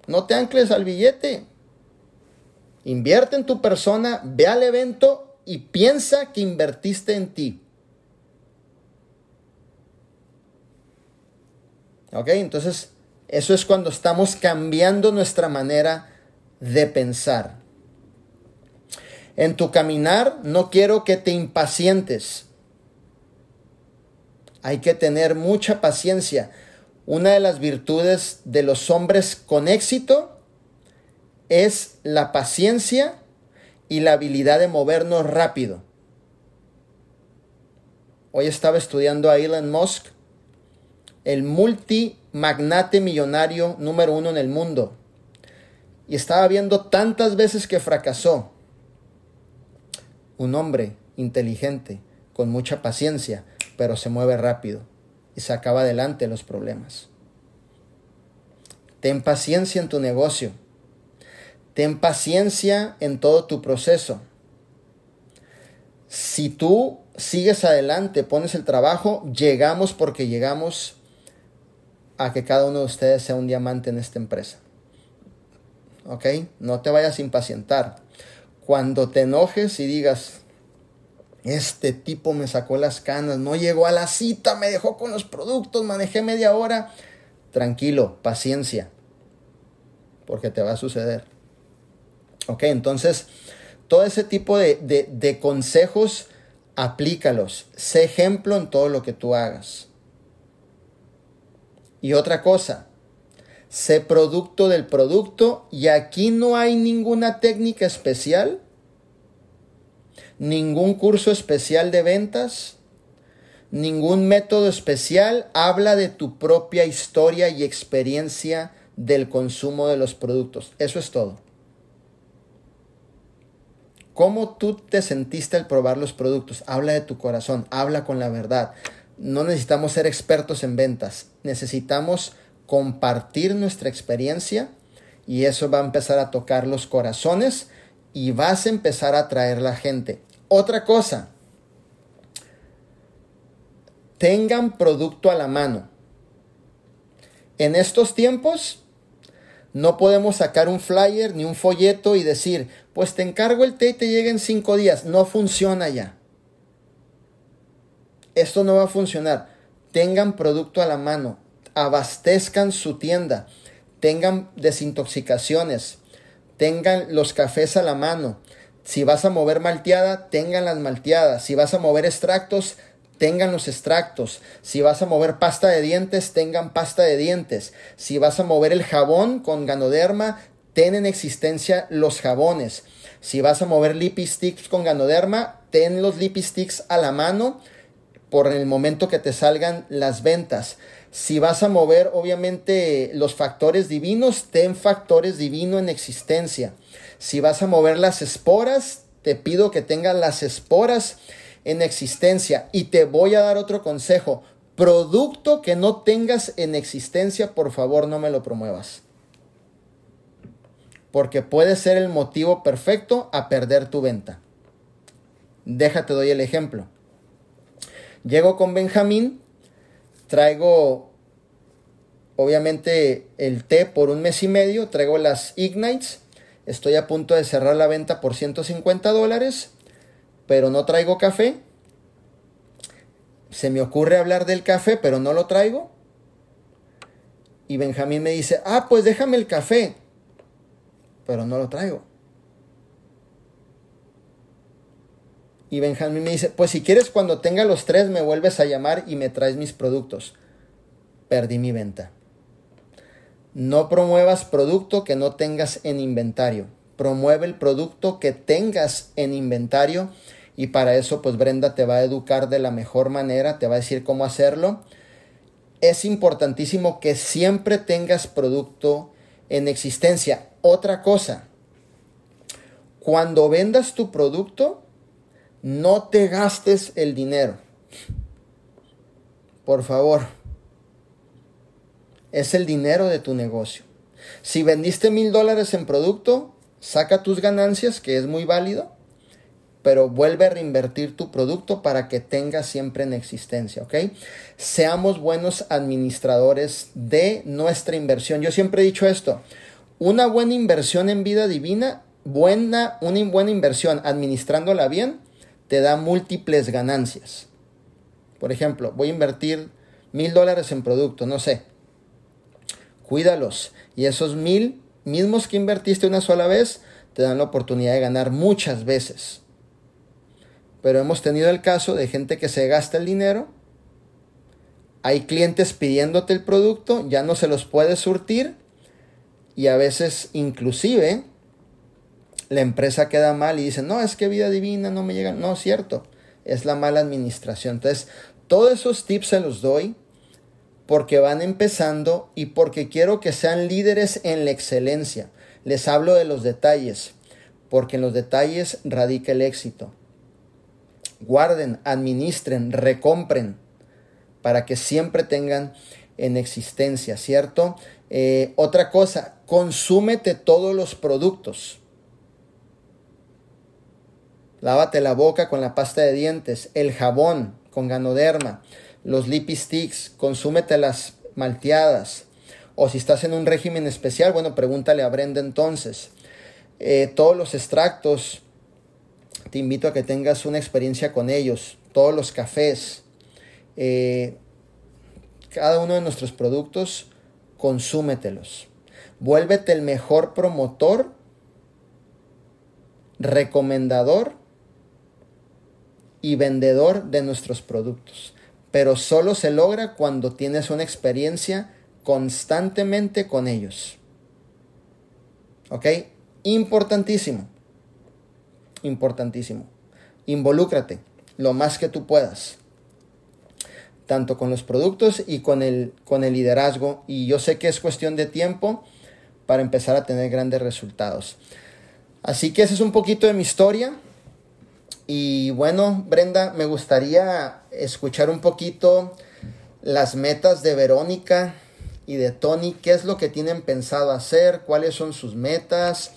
no te ancles al billete. Invierte en tu persona, ve al evento y piensa que invertiste en ti. ¿Ok? Entonces, eso es cuando estamos cambiando nuestra manera de pensar. En tu caminar no quiero que te impacientes. Hay que tener mucha paciencia. Una de las virtudes de los hombres con éxito es la paciencia y la habilidad de movernos rápido. Hoy estaba estudiando a Elon Musk, el multimagnate millonario número uno en el mundo. Y estaba viendo tantas veces que fracasó. Un hombre inteligente, con mucha paciencia, pero se mueve rápido y sacaba adelante los problemas. Ten paciencia en tu negocio. Ten paciencia en todo tu proceso. Si tú sigues adelante, pones el trabajo, llegamos porque llegamos a que cada uno de ustedes sea un diamante en esta empresa. ¿Ok? No te vayas a impacientar. Cuando te enojes y digas, este tipo me sacó las canas, no llegó a la cita, me dejó con los productos, manejé media hora, tranquilo, paciencia, porque te va a suceder. Ok, entonces todo ese tipo de, consejos, aplícalos. Sé ejemplo en todo lo que tú hagas. Y otra cosa, sé producto del producto y aquí no hay ninguna técnica especial, ningún curso especial de ventas, ningún método especial. Habla de tu propia historia y experiencia del consumo de los productos. Eso es todo. ¿Cómo tú te sentiste al probar los productos? Habla de tu corazón, habla con la verdad. No necesitamos ser expertos en ventas, necesitamos compartir nuestra experiencia y eso va a empezar a tocar los corazones y vas a empezar a atraer la gente. Otra cosa, tengan producto a la mano. En estos tiempos no podemos sacar un flyer ni un folleto y decir, pues te encargo el té y te llega en cinco días. No funciona ya. Esto no va a funcionar. Tengan producto a la mano. Abastezcan su tienda. Tengan desintoxicaciones. Tengan los cafés a la mano. Si vas a mover malteada, tengan las malteadas. Si vas a mover extractos, tengan los extractos. Si vas a mover pasta de dientes, tengan pasta de dientes. Si vas a mover el jabón con ganoderma, ten en existencia los jabones. Si vas a mover lipsticks con ganoderma, ten los lipsticks a la mano por el momento que te salgan las ventas. Si vas a mover, obviamente, los factores divinos, ten factores divinos en existencia. Si vas a mover las esporas, te pido que tengas las esporas en existencia. Y te voy a dar otro consejo. Producto que no tengas en existencia, por favor, no me lo promuevas porque puede ser el motivo perfecto a perder tu venta. Déjate, doy el ejemplo. Llego con Benjamín, traigo obviamente el té por un mes y medio, traigo las Ignites, estoy a punto de cerrar la venta por 150 dólares, pero no traigo café. se me ocurre hablar del café, pero no lo traigo. Y Benjamín me dice, ah, pues déjame el café, pero no lo traigo. Y Benjamín me dice, pues si quieres cuando tenga los tres me vuelves a llamar y me traes mis productos. Perdí mi venta. No promuevas producto que no tengas en inventario. Promueve el producto que tengas en inventario y para eso pues Brenda te va a educar de la mejor manera, te va a decir cómo hacerlo. Es importantísimo que siempre tengas producto en existencia. Otra cosa, cuando vendas tu producto, no te gastes el dinero. Por favor. Es el dinero de tu negocio. Si vendiste mil dólares en producto, saca tus ganancias, que es muy válido, pero vuelve a reinvertir tu producto para que tenga siempre en existencia, ¿ok? Seamos buenos administradores de nuestra inversión. Yo siempre he dicho esto, una buena inversión en vida divina, buena, una buena inversión administrándola bien, te da múltiples ganancias. Por ejemplo, voy a invertir mil dólares en producto, no sé. Cuídalos. Y esos mil mismos que invertiste una sola vez, te dan la oportunidad de ganar muchas veces. Pero hemos tenido el caso de gente que se gasta el dinero. Hay clientes pidiéndote el producto, ya no se los puedes surtir. Y a veces inclusive la empresa queda mal y dice, no, es que vida divina no me llega. No, es cierto, es la mala administración. Entonces, todos esos tips se los doy porque van empezando y porque quiero que sean líderes en la excelencia. Les hablo de los detalles, porque en los detalles radica el éxito. Guarden, administren, recompren, para que siempre tengan en existencia, ¿cierto? Eh, otra cosa, consúmete todos los productos. Lávate la boca con la pasta de dientes, el jabón con ganoderma, los lippy sticks, consúmete las malteadas. O si estás en un régimen especial, bueno, pregúntale a Brenda entonces. Eh, todos los extractos, te invito a que tengas una experiencia con ellos. Todos los cafés, eh, cada uno de nuestros productos, consúmetelos. Vuélvete el mejor promotor, recomendador y vendedor de nuestros productos. Pero solo se logra cuando tienes una experiencia constantemente con ellos. ¿Ok? Importantísimo. Importantísimo. Involúcrate lo más que tú puedas. Tanto con los productos y con el, con el liderazgo. Y yo sé que es cuestión de tiempo para empezar a tener grandes resultados. Así que ese es un poquito de mi historia. Y bueno, Brenda, me gustaría escuchar un poquito las metas de Verónica y de Tony. ¿Qué es lo que tienen pensado hacer? ¿Cuáles son sus metas?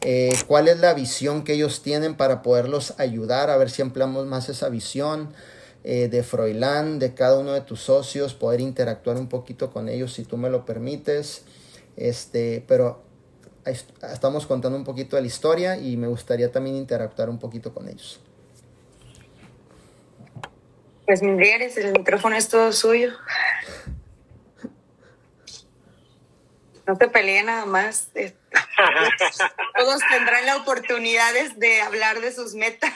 Eh, ¿Cuál es la visión que ellos tienen para poderlos ayudar? A ver si ampliamos más esa visión eh, de Froilán, de cada uno de tus socios, poder interactuar un poquito con ellos si tú me lo permites. Este, pero estamos contando un poquito de la historia y me gustaría también interactuar un poquito con ellos. Pues Miguel, el micrófono es todo suyo. No te peleen nada más. Todos tendrán la oportunidad de hablar de sus metas.